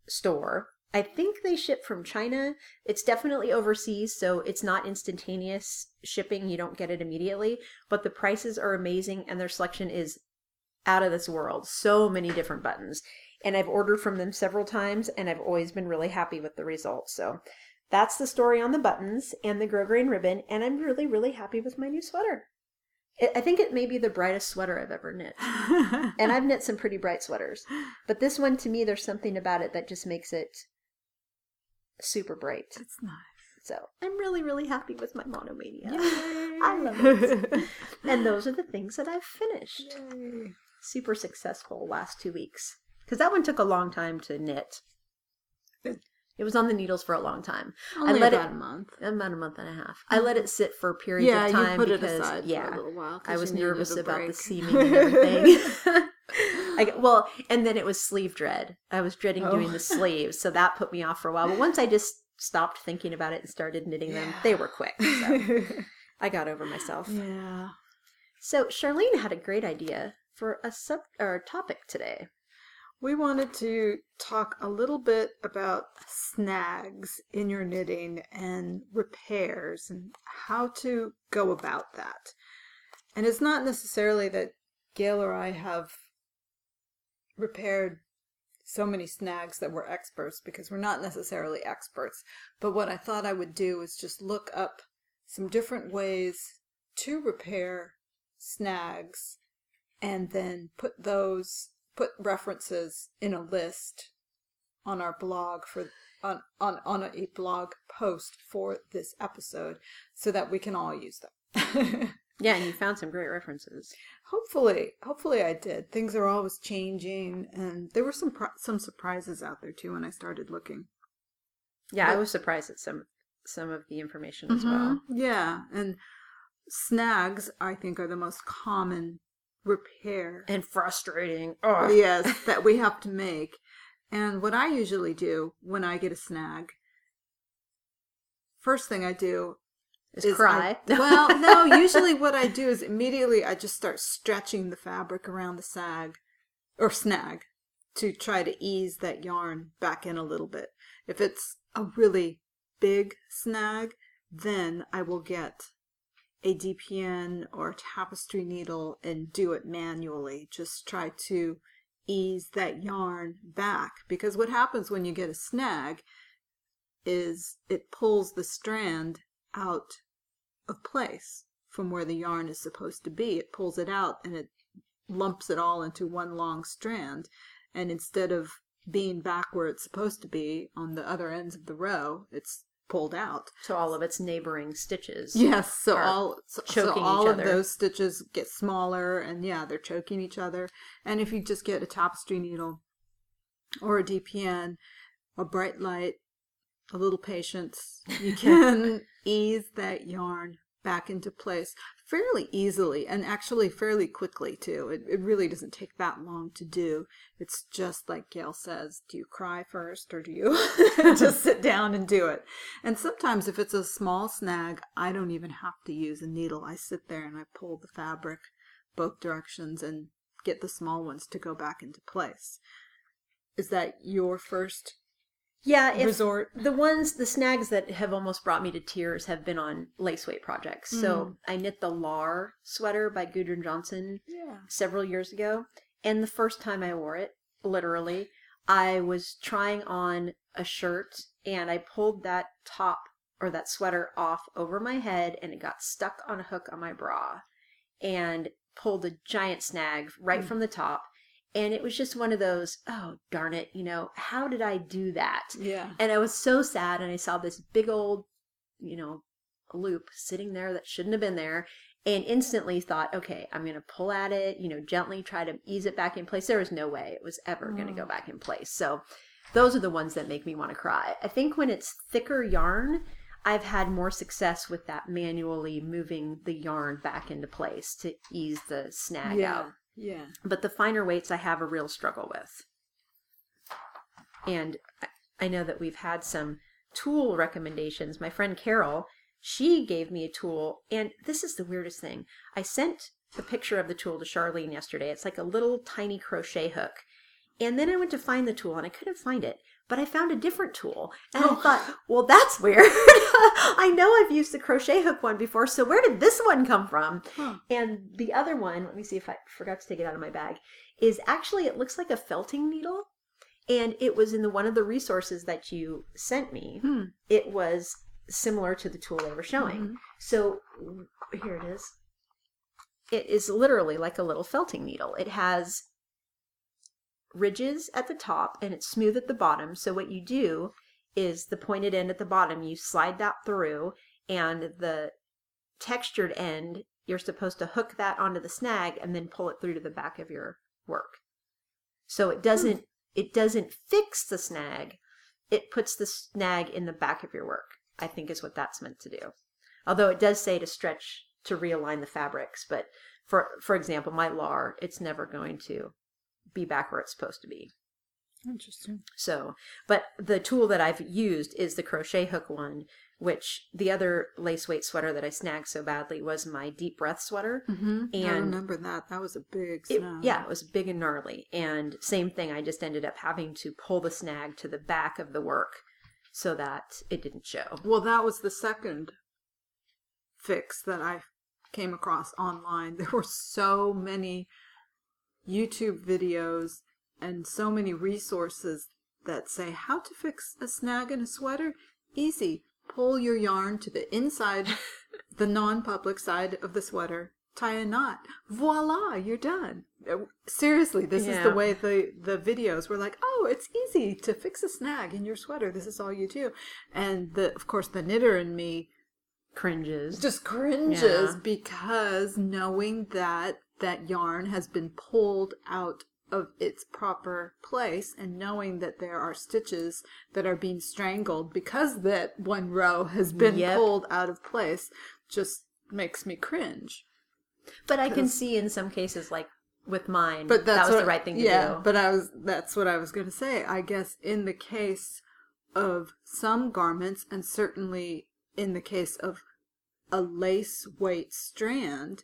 store I think they ship from China. It's definitely overseas, so it's not instantaneous shipping. You don't get it immediately, but the prices are amazing and their selection is out of this world. So many different buttons. And I've ordered from them several times and I've always been really happy with the results. So that's the story on the buttons and the grosgrain ribbon. And I'm really, really happy with my new sweater. I think it may be the brightest sweater I've ever knit. and I've knit some pretty bright sweaters. But this one, to me, there's something about it that just makes it super bright. It's nice. So I'm really, really happy with my monomania. Yay. I love it. and those are the things that I've finished. Yay. Super successful last two weeks. Because that one took a long time to knit. It was on the needles for a long time. Only I let about it a month. about a month and a half. I let it sit for periods Yeah, of time you put because it aside yeah, for a little while. I was nervous about the seaming and everything. I, well, and then it was sleeve dread. I was dreading doing Oh. the sleeves, so that put me off for a while. But once I just stopped thinking about it and started knitting them, they were quick. So I got over myself. yeah. So Charlene had a great idea for a sub or a topic today. We wanted to talk a little bit about snags in your knitting and repairs and how to go about that. And it's not necessarily that Gail or I have repaired so many snags that we're experts because we're not necessarily experts. But what I thought I would do is just look up some different ways to repair snags and then put those put references in a list on our blog for on on on a blog post for this episode so that we can all use them. Yeah, and you found some great references. hopefully, hopefully I did. Things are always changing and there were some pro- some surprises out there too when I started looking. Yeah, I was surprised at some some of the information as well. Mhm. Yeah, and snags I think are the most common repair And frustrating. Ugh. yes that we have to make. And what I usually do when I get a snag, first thing I do Is is cry. I- well, no, usually what I do is immediately I just start stretching the fabric around the sag or snag to try to ease that yarn back in a little bit. If it's a really big snag, then I will get a DPN or a tapestry needle and do it manually. Just try to ease that yarn back because what happens when you get a snag is it pulls the strand out of place from where the yarn is supposed to be. It pulls it out and it lumps it all into one long strand. And instead of being back where it's supposed to be on the other ends of the row, it's pulled out. So all of its neighboring stitches. Yes, so all so, so all of those stitches get smaller, and yeah, they're choking each other. And if you just get a tapestry needle or a DPN, a bright light, a little patience, you can ease that yarn back into place fairly easily and actually fairly quickly too. It, it really doesn't take that long to do. It's just like Gail says, do you cry first or do you just sit down and do it? And sometimes if it's a small snag, I don't even have to use a needle. I sit there and I pull the fabric both directions and get the small ones to go back into place. Is that your first Yeah, if resort? the ones the snags that have almost brought me to tears have been on lace weight projects. So I knit the Laar sweater by Gudrun Johnston Yeah. several years ago, and the first time I wore it, literally, I was trying on a shirt and I pulled that top or that sweater off over my head and it got stuck on a hook on my bra. And pulled a giant snag right Mm. from the top. And it was just one of those, oh, darn it, you know, how did I do that? Yeah. And I was so sad. And I saw this big old, you know, loop sitting there that shouldn't have been there. And instantly thought, okay, I'm going to pull at it, you know, gently try to ease it back in place. There was no way it was ever going to go mm. back in place. So those are the ones that make me want to cry. I think when it's thicker yarn, I've had more success with that manually moving the yarn back into place to ease the snag yeah. out. Yeah. But the finer weights I have a real struggle with. And I- know that we've had some tool recommendations. My friend Carol, she gave me a tool, and this is the weirdest thing. I sent the picture of the tool to Charlene yesterday. It's like a little tiny crochet hook. And then I went to find the tool and I couldn't find it, but I found a different tool. And Oh. I thought, well, that's weird. I know I've used the crochet hook one before, so where did this one come from? Huh. And the other one, let me see if I forgot to take it out of my bag, is actually it looks like a felting needle. And it was in the one of the resources that you sent me. Hmm. It was similar to the tool they were showing. Mhm. So here it is. It is literally like a little felting needle. It has ridges at the top and it's smooth at the bottom. So what you do is the pointed end at the bottom, you slide that through and the textured end, you're supposed to hook that onto the snag and then pull it through to the back of your work. So it hmm. doesn't it doesn't fix the snag. It puts the snag in the back of your work. I think is what that's meant to do. Although it does say to stretch to realign the fabrics, but for for example, my Laar, it's never going to be back where it's supposed to be. Interesting. So, but the tool that I've used is the crochet hook one, which the other lace weight sweater that I snagged so badly was my deep breath sweater. Mm-hmm. I And- remember that. That was a big It, snag. yeah, it was big and gnarly. And same thing, I just ended up having to pull the snag to the back of the work so that it didn't show. Well, that was the second fix that I came across online. There were so many YouTube videos and so many resources that say how to fix a snag in a sweater. Easy. Pull your yarn to the inside, the non-public side of the sweater. Tie a knot. Voila, you're done. Uh, Seriously, this is the way the the videos were like. Oh, it's easy to fix a snag in your sweater. This is all you do. And the of course the knitter in me Cringes. just cringes Yeah. because knowing that that yarn has been pulled out of its proper place and knowing that there are stitches that are being strangled because that one row has been Yep. pulled out of place just makes me cringe. But I can see in some cases, like with mine, But that's that was what, the right thing to yeah, do. but I was that's what I was going to say. I guess in the case of some garments and certainly in the case of a lace weight strand,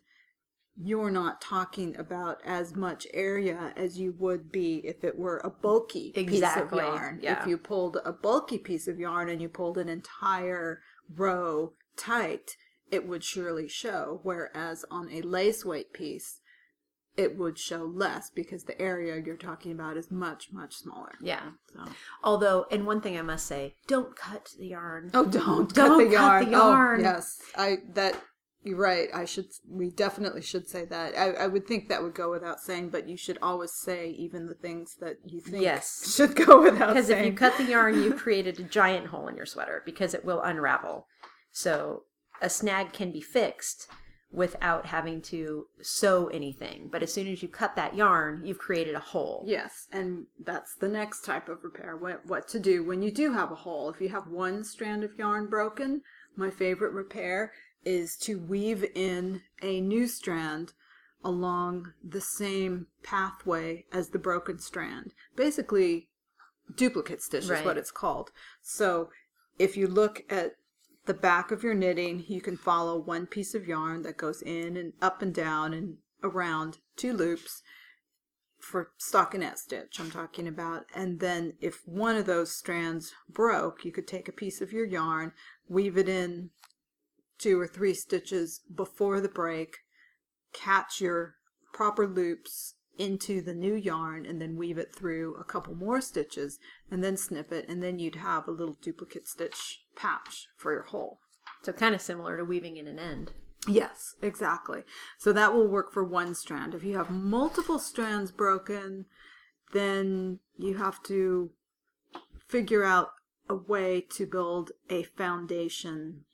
you're not talking about as much area as you would be if it were a bulky piece of yarn. yeah. If you pulled a bulky piece of yarn and you pulled an entire row tight, it would surely show. Whereas on a lace weight piece, it would show less because the area you're talking about is much, much smaller. yeah. So. Although, and one thing I must say, don't cut the yarn. Oh, don't, Don't cut the cut yarn. the yarn. Oh, yes, I that you're right. I should. We definitely should say that. I, I would think that would go without saying, but you should always say even the things that you think Yes. should go without saying. Because if you cut the yarn, you created a giant hole in your sweater because it will unravel. So a snag can be fixed without having to sew anything. But as soon as you cut that yarn, you've created a hole. Yes, and that's the next type of repair. What, what to do when you do have a hole. If you have one strand of yarn broken, my favorite repair is to weave in a new strand along the same pathway as the broken strand. Basically, duplicate stitch is what it's called. So if you look at the back of your knitting, you can follow one piece of yarn that goes in and up and down and around two loops for stockinette stitch I'm talking about. And then if one of those strands broke, you could take a piece of your yarn, weave it in two or three stitches before the break, catch your proper loops into the new yarn and then weave it through a couple more stitches and then snip it and then you'd have a little duplicate stitch patch for your hole. So kind of similar to weaving in an end. Yes, exactly. So that will work for one strand. If you have multiple strands broken, then you have to figure out a way to build a foundation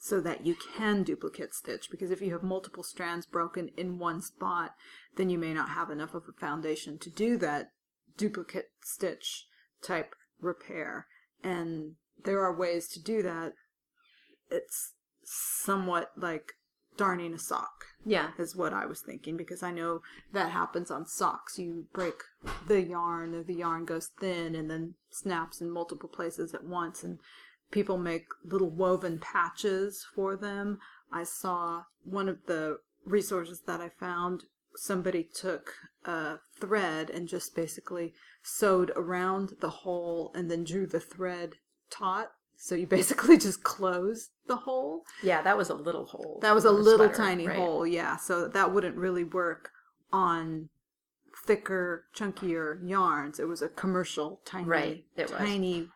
so that you can duplicate stitch because if you have multiple strands broken in one spot then you may not have enough of a foundation to do that duplicate stitch type repair and there are ways to do that it's somewhat like darning a sock Yeah. is what I was thinking because I know that happens on socks. You break the yarn, or the yarn goes thin and then snaps in multiple places at once, and people make little woven patches for them. I saw one of the resources that I found. Somebody took a thread and just basically sewed around the hole and then drew the thread taut. So you basically just close the hole. Yeah, that was a little hole. That was a little sweater, tiny right? hole, yeah. So that wouldn't really work on thicker, chunkier yarns. It was a commercial, tiny, Right, tiny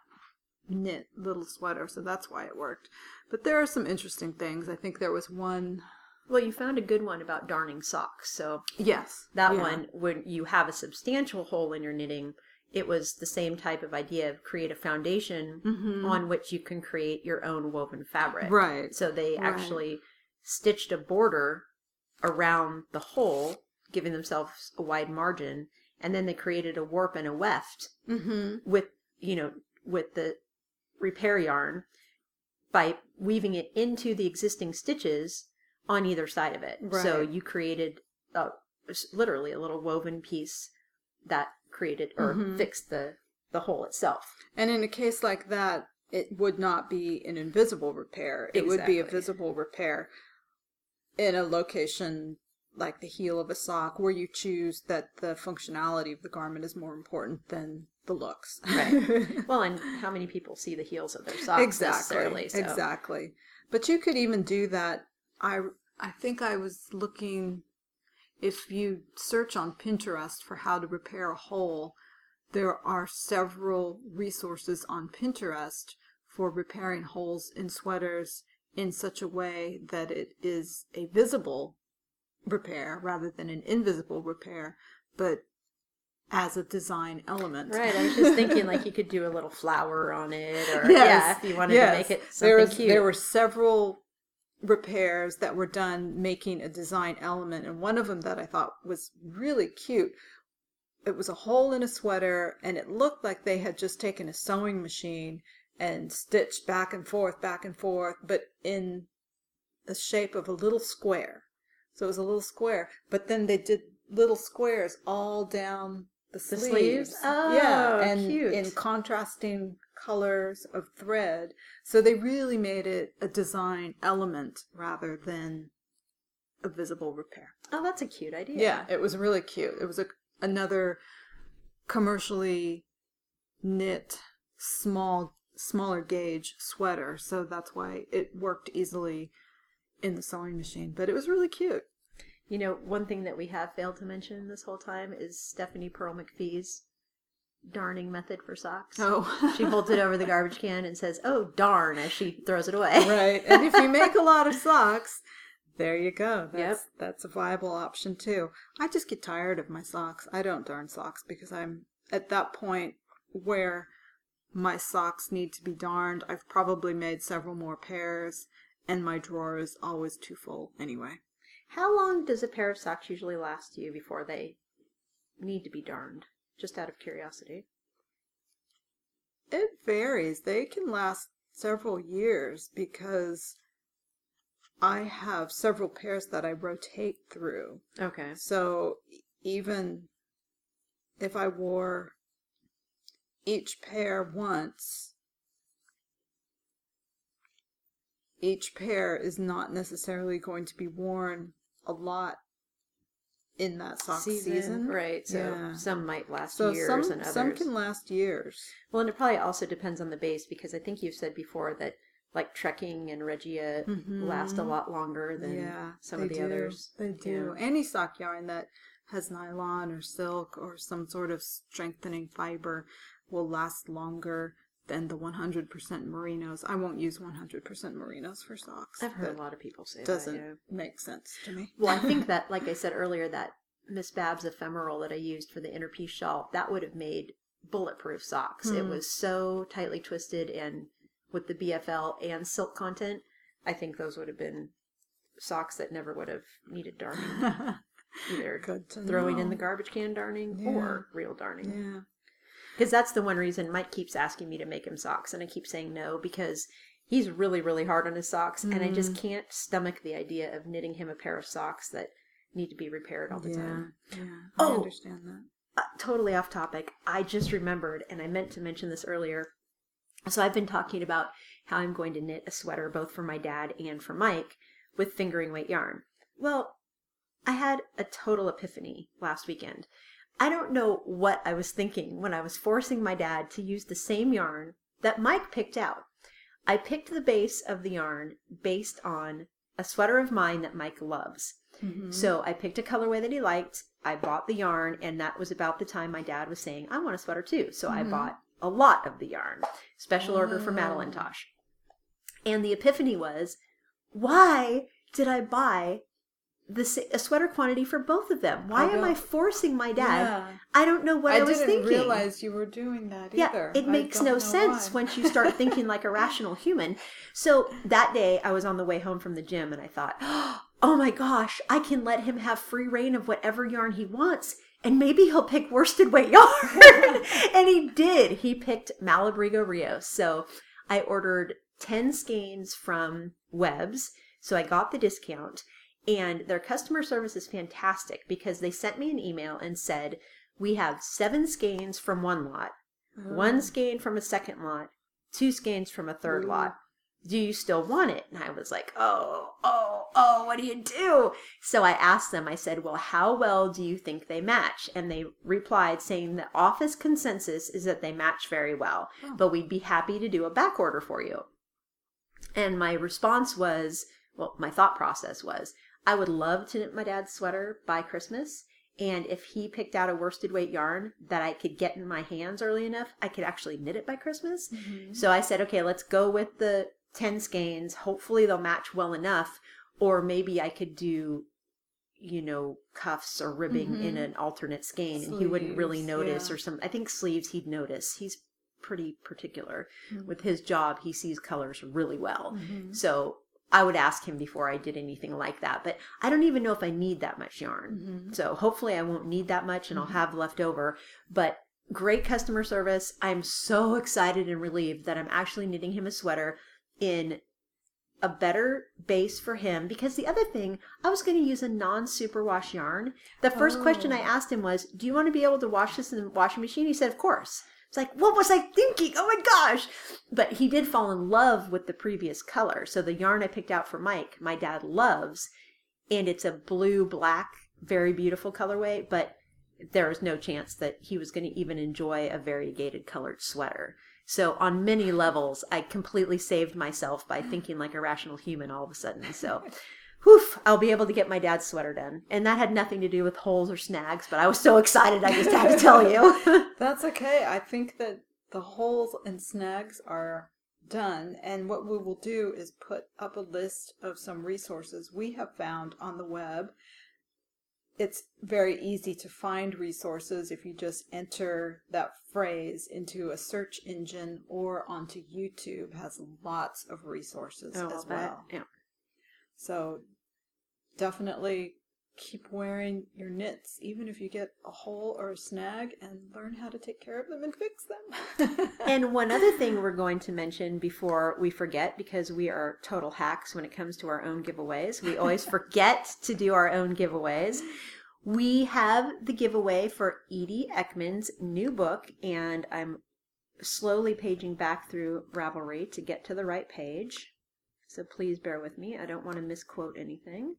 knit little sweater, so that's why it worked. But there are some interesting things. I think there was one. Well, you found a good one about darning socks. So Yes, that yeah. one, when you have a substantial hole in your knitting, it was the same type of idea of create a foundation on which you can create your own woven fabric. Mm-hmm. Right. So they Right. actually stitched a border around the hole, giving themselves a wide margin, and then they created a warp and a weft Mm-hmm. with you know with the repair yarn by weaving it into the existing stitches on either side of it. So you created uh, literally a little woven piece that created or Mhm. fixed the the hole itself. And in a case like that, it would not be an invisible repair. It would be a visible repair in a location like the heel of a sock where you choose that the functionality of the garment is more important than the looks. Right. Well, and how many people see the heels of their socks exactly. necessarily? So. Exactly. But you could even do that. I I think I was looking if you search on Pinterest for how to repair a hole, there are several resources on Pinterest for repairing holes in sweaters in such a way that it is a visible repair rather than an invisible repair, but as a design element. Right, I was just thinking like you could do a little flower on it, or Yes, yeah, if you wanted yes. to make it there something was, cute. There were several repairs that were done making a design element, and one of them that I thought was really cute. It was a hole in a sweater, and it looked like they had just taken a sewing machine and stitched back and forth, back and forth, but in the shape of a little square. So it was a little square, but then they did little squares all down the The sleeves. sleeves? Oh, yeah, Oh, and cute. in contrasting colors of thread. So they really made it a design element rather than a visible repair. oh, that's a cute idea. Yeah, it was really cute. It was a another commercially knit small smaller gauge sweater, so that's why it worked easily in the sewing machine. But it was really cute. You know, one thing that we have failed to mention this whole time is Stephanie Pearl McPhee's darning method for socks. Oh, She holds it over the garbage can and says, "Oh darn!" as she throws it away. right. And if you make a lot of socks, there you go. That's Yep. that's a viable option too. I just get tired of my socks. I don't darn socks because I'm at that point where my socks need to be darned. I've probably made several more pairs and my drawer is always too full anyway. How long does a pair of socks usually last you before they need to be darned? Just out of curiosity. It varies. They can last several years because I have several pairs that I rotate through. Okay. So even if I wore each pair once, each pair is not necessarily going to be worn a lot in that sock season. right? So Yeah. some might last So years some and others. some can last years. Well, and it probably also depends on the base because I think you've said before that like trekking and regia last a lot longer than Mm-hmm. yeah, some of the do. others. They do. Any sock yarn that has nylon or silk or some sort of strengthening fiber will last longer than the 100% merinos. I won't use 100% merinos for socks. I've heard a lot of people say that. doesn't that. yeah. make sense to me. Well, I think that, like I said earlier, that Miss Babs ephemeral that I used for the inner peace shawl, that would have made bulletproof socks. It Hmm. was so tightly twisted and with the BFL and silk content, I think those would have been socks that never would have needed darning. Either throwing in the garbage can darning Yeah. or real darning. Yeah. Because that's the one reason Mike keeps asking me to make him socks, and I keep saying no because he's really, really hard on his socks, and I Mm. just can't stomach the idea of knitting him a pair of socks that need to be repaired all the yeah. time. Yeah. Oh. I understand that. Uh, totally off topic. I just remembered, and I meant to mention this earlier. So I've been talking about how I'm going to knit a sweater both for my dad and for Mike with fingering weight yarn. Well, I had a total epiphany last weekend. I don't know what I was thinking when I was forcing my dad to use the same yarn that Mike picked out. I picked the base of the yarn based on a sweater of mine that Mike loves. Mhm. So I picked a colorway that he liked. I bought the yarn, and that was about the time my dad was saying, I want a sweater too. So I Mhm. bought a lot of the yarn. Special order for Oh. Madelinetosh. And the epiphany was, why did I buy the a sweater quantity for both of them? Why I am I forcing my dad? Yeah. I don't know what I, I was thinking. I didn't realize you were doing that Yeah, either. it makes no sense why. once you start thinking like a rational human. So that day, I was on the way home from the gym and I thought, oh my gosh, I can let him have free reign of whatever yarn he wants. And maybe he'll pick worsted weight yarn. and he did. He picked Malabrigo Rio. So I ordered 10 skeins from Webs. So I got the discount. And their customer service is fantastic because they sent me an email and said, we have seven skeins from one lot, one oh. skein from a second lot, two skeins from a third Ooh. lot. Do you still want it? And I was like, oh, oh, oh, what do you do? So I asked them, I said, well, how well do you think they match? And they replied saying the office consensus is that they match very well, Oh. but we'd be happy to do a back order for you. And my response was, well, my thought process was, I would love to knit my dad's sweater by Christmas. And if he picked out a worsted weight yarn that I could get in my hands early enough, I could actually knit it by Christmas. Mhm. So I said, okay, let's go with the 10 skeins. Hopefully they'll match well enough. Or maybe I could do, you know, cuffs or ribbing in Mhm. an alternate skein and he wouldn't really notice yeah. or some, I think sleeves he'd notice. He's pretty particular Mhm. with his job. He sees colors really well. Mhm. So I would ask him before I did anything like that. But I don't even know if I need that much yarn. Mhm. So hopefully I won't need that much and Mhm. I'll have left over. But great customer service. I'm so excited and relieved that I'm actually knitting him a sweater in a better base for him because the other thing I was going to use a non superwash yarn. The first question I Oh. asked him was, "Do you want to be able to wash this in the washing machine?" He said, "Of course." It's like, what was I thinking? Oh my gosh! But he did fall in love with the previous color. So the yarn I picked out for Mike, my dad loves, and it's a blue black, very beautiful colorway. But there was no chance that he was going to even enjoy a variegated colored sweater. So on many levels, I completely saved myself by thinking like a rational human all of a sudden. So. Whew, I'll be able to get my dad's sweater done. And that had nothing to do with holes or snags, but I was so excited I just had to tell you. That's okay. I think that the holes and snags are done. And what we will do is put up a list of some resources we have found on the web. It's very easy to find resources if you just enter that phrase into a search engine or onto YouTube has lots of resources Oh, as well. Yeah. So definitely keep wearing your knits, even if you get a hole or a snag, and learn how to take care of them and fix them. And one other thing we're going to mention before we forget, because we are total hacks when it comes to our own giveaways, we always forget to do our own giveaways. We have the giveaway for Edie Eckman's new book, and I'm slowly paging back through Ravelry to get to the right page. So please bear with me. I don't want to misquote anything.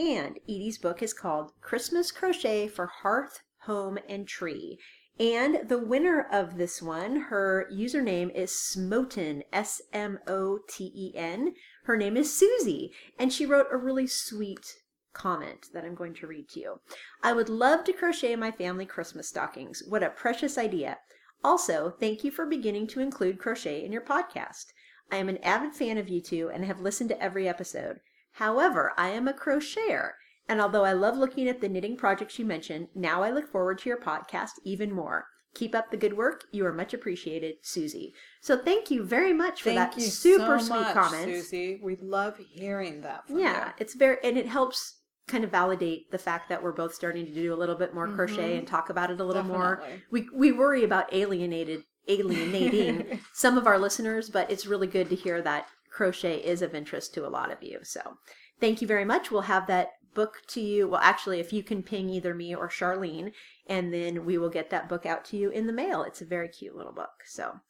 And Edie's book is called Christmas Crochet for Hearth, Home, and Tree. And the winner of this one, her username is Smoten, S M O T E N. Her name is Susie, and she wrote a really sweet comment that I'm going to read to you. I would love to crochet my family Christmas stockings. What a precious idea. Also, thank you for beginning to include crochet in your podcast. I am an avid fan of you two and have listened to every episode. However, I am a crocheter, and although I love looking at the knitting projects you mentioned, now I look forward to your podcast even more. Keep up the good work. You are much appreciated, Susie. So thank you very much for Thank that you super so sweet much, comment. Susie. We love hearing that from Yeah, you. it's very and it helps kind of validate the fact that we're both starting to do a little bit more crochet Mhm. and talk about it a little more. We we worry about alienated alienating some of our listeners, but it's really good to hear that crochet is of interest to a lot of you. So, thank you very much. We'll have that book to you. Well, actually, if you can ping either me or Charlene, and then we will get that book out to you in the mail. It's a very cute little book. So,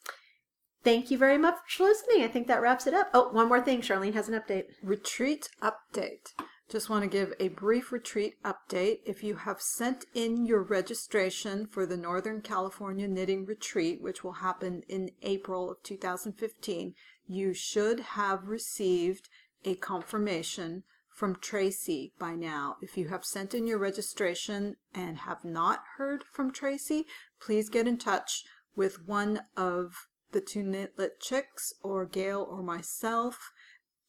thank you very much for listening. I think that wraps it up. Oh, one more thing. Charlene has an update. Retreat update. Just want to give a brief retreat update. If you have sent in your registration for the Northern California Knitting Retreat, which will happen in April of 2015, you should have received a confirmation from Tracy by now. If you have sent in your registration and have not heard from Tracy, please get in touch with one of the two Knitlet chicks or Gail or myself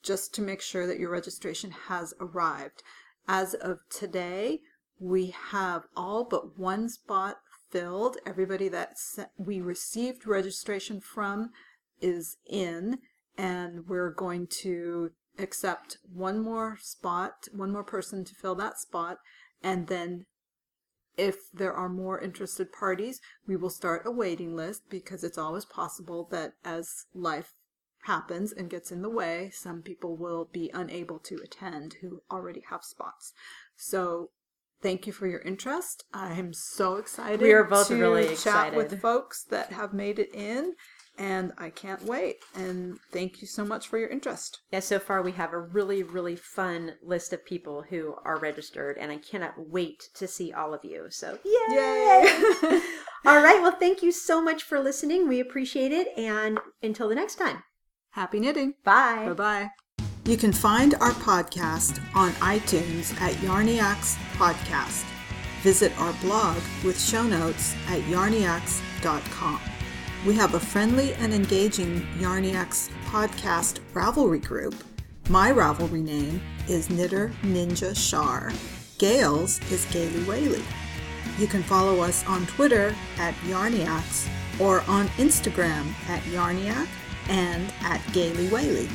just to make sure that your registration has arrived. As of today, we have all but one spot filled. Everybody that we received registration from is in, and we're going to accept one more spot, one more person to fill that spot, and then if there are more interested parties, we will start a waiting list because it's always possible that as life happens and gets in the way, some people will be unable to attend who already have spots. So thank you for your interest. I am so excited. We are both to really chat excited. with folks that have made it in, and I can't wait. And thank you so much for your interest. Yeah, so far we have a really, really fun list of people who are registered, and I cannot wait to see all of you. So, yay! Yay! all right, well, thank you so much for listening. We appreciate it, and until the next time, Happy knitting. bye. Bye bye. You can find our podcast on iTunes at Yarniacs Podcast. Visit our blog with show notes at yarniacs.com. We have a friendly and engaging Yarniacs podcast Ravelry group. My Ravelry name is Knitter Ninja Shar. Gail's is Gaily Whaley. You can follow us on Twitter at Yarniacs or on Instagram at Yarniac and at Gaily Whaley.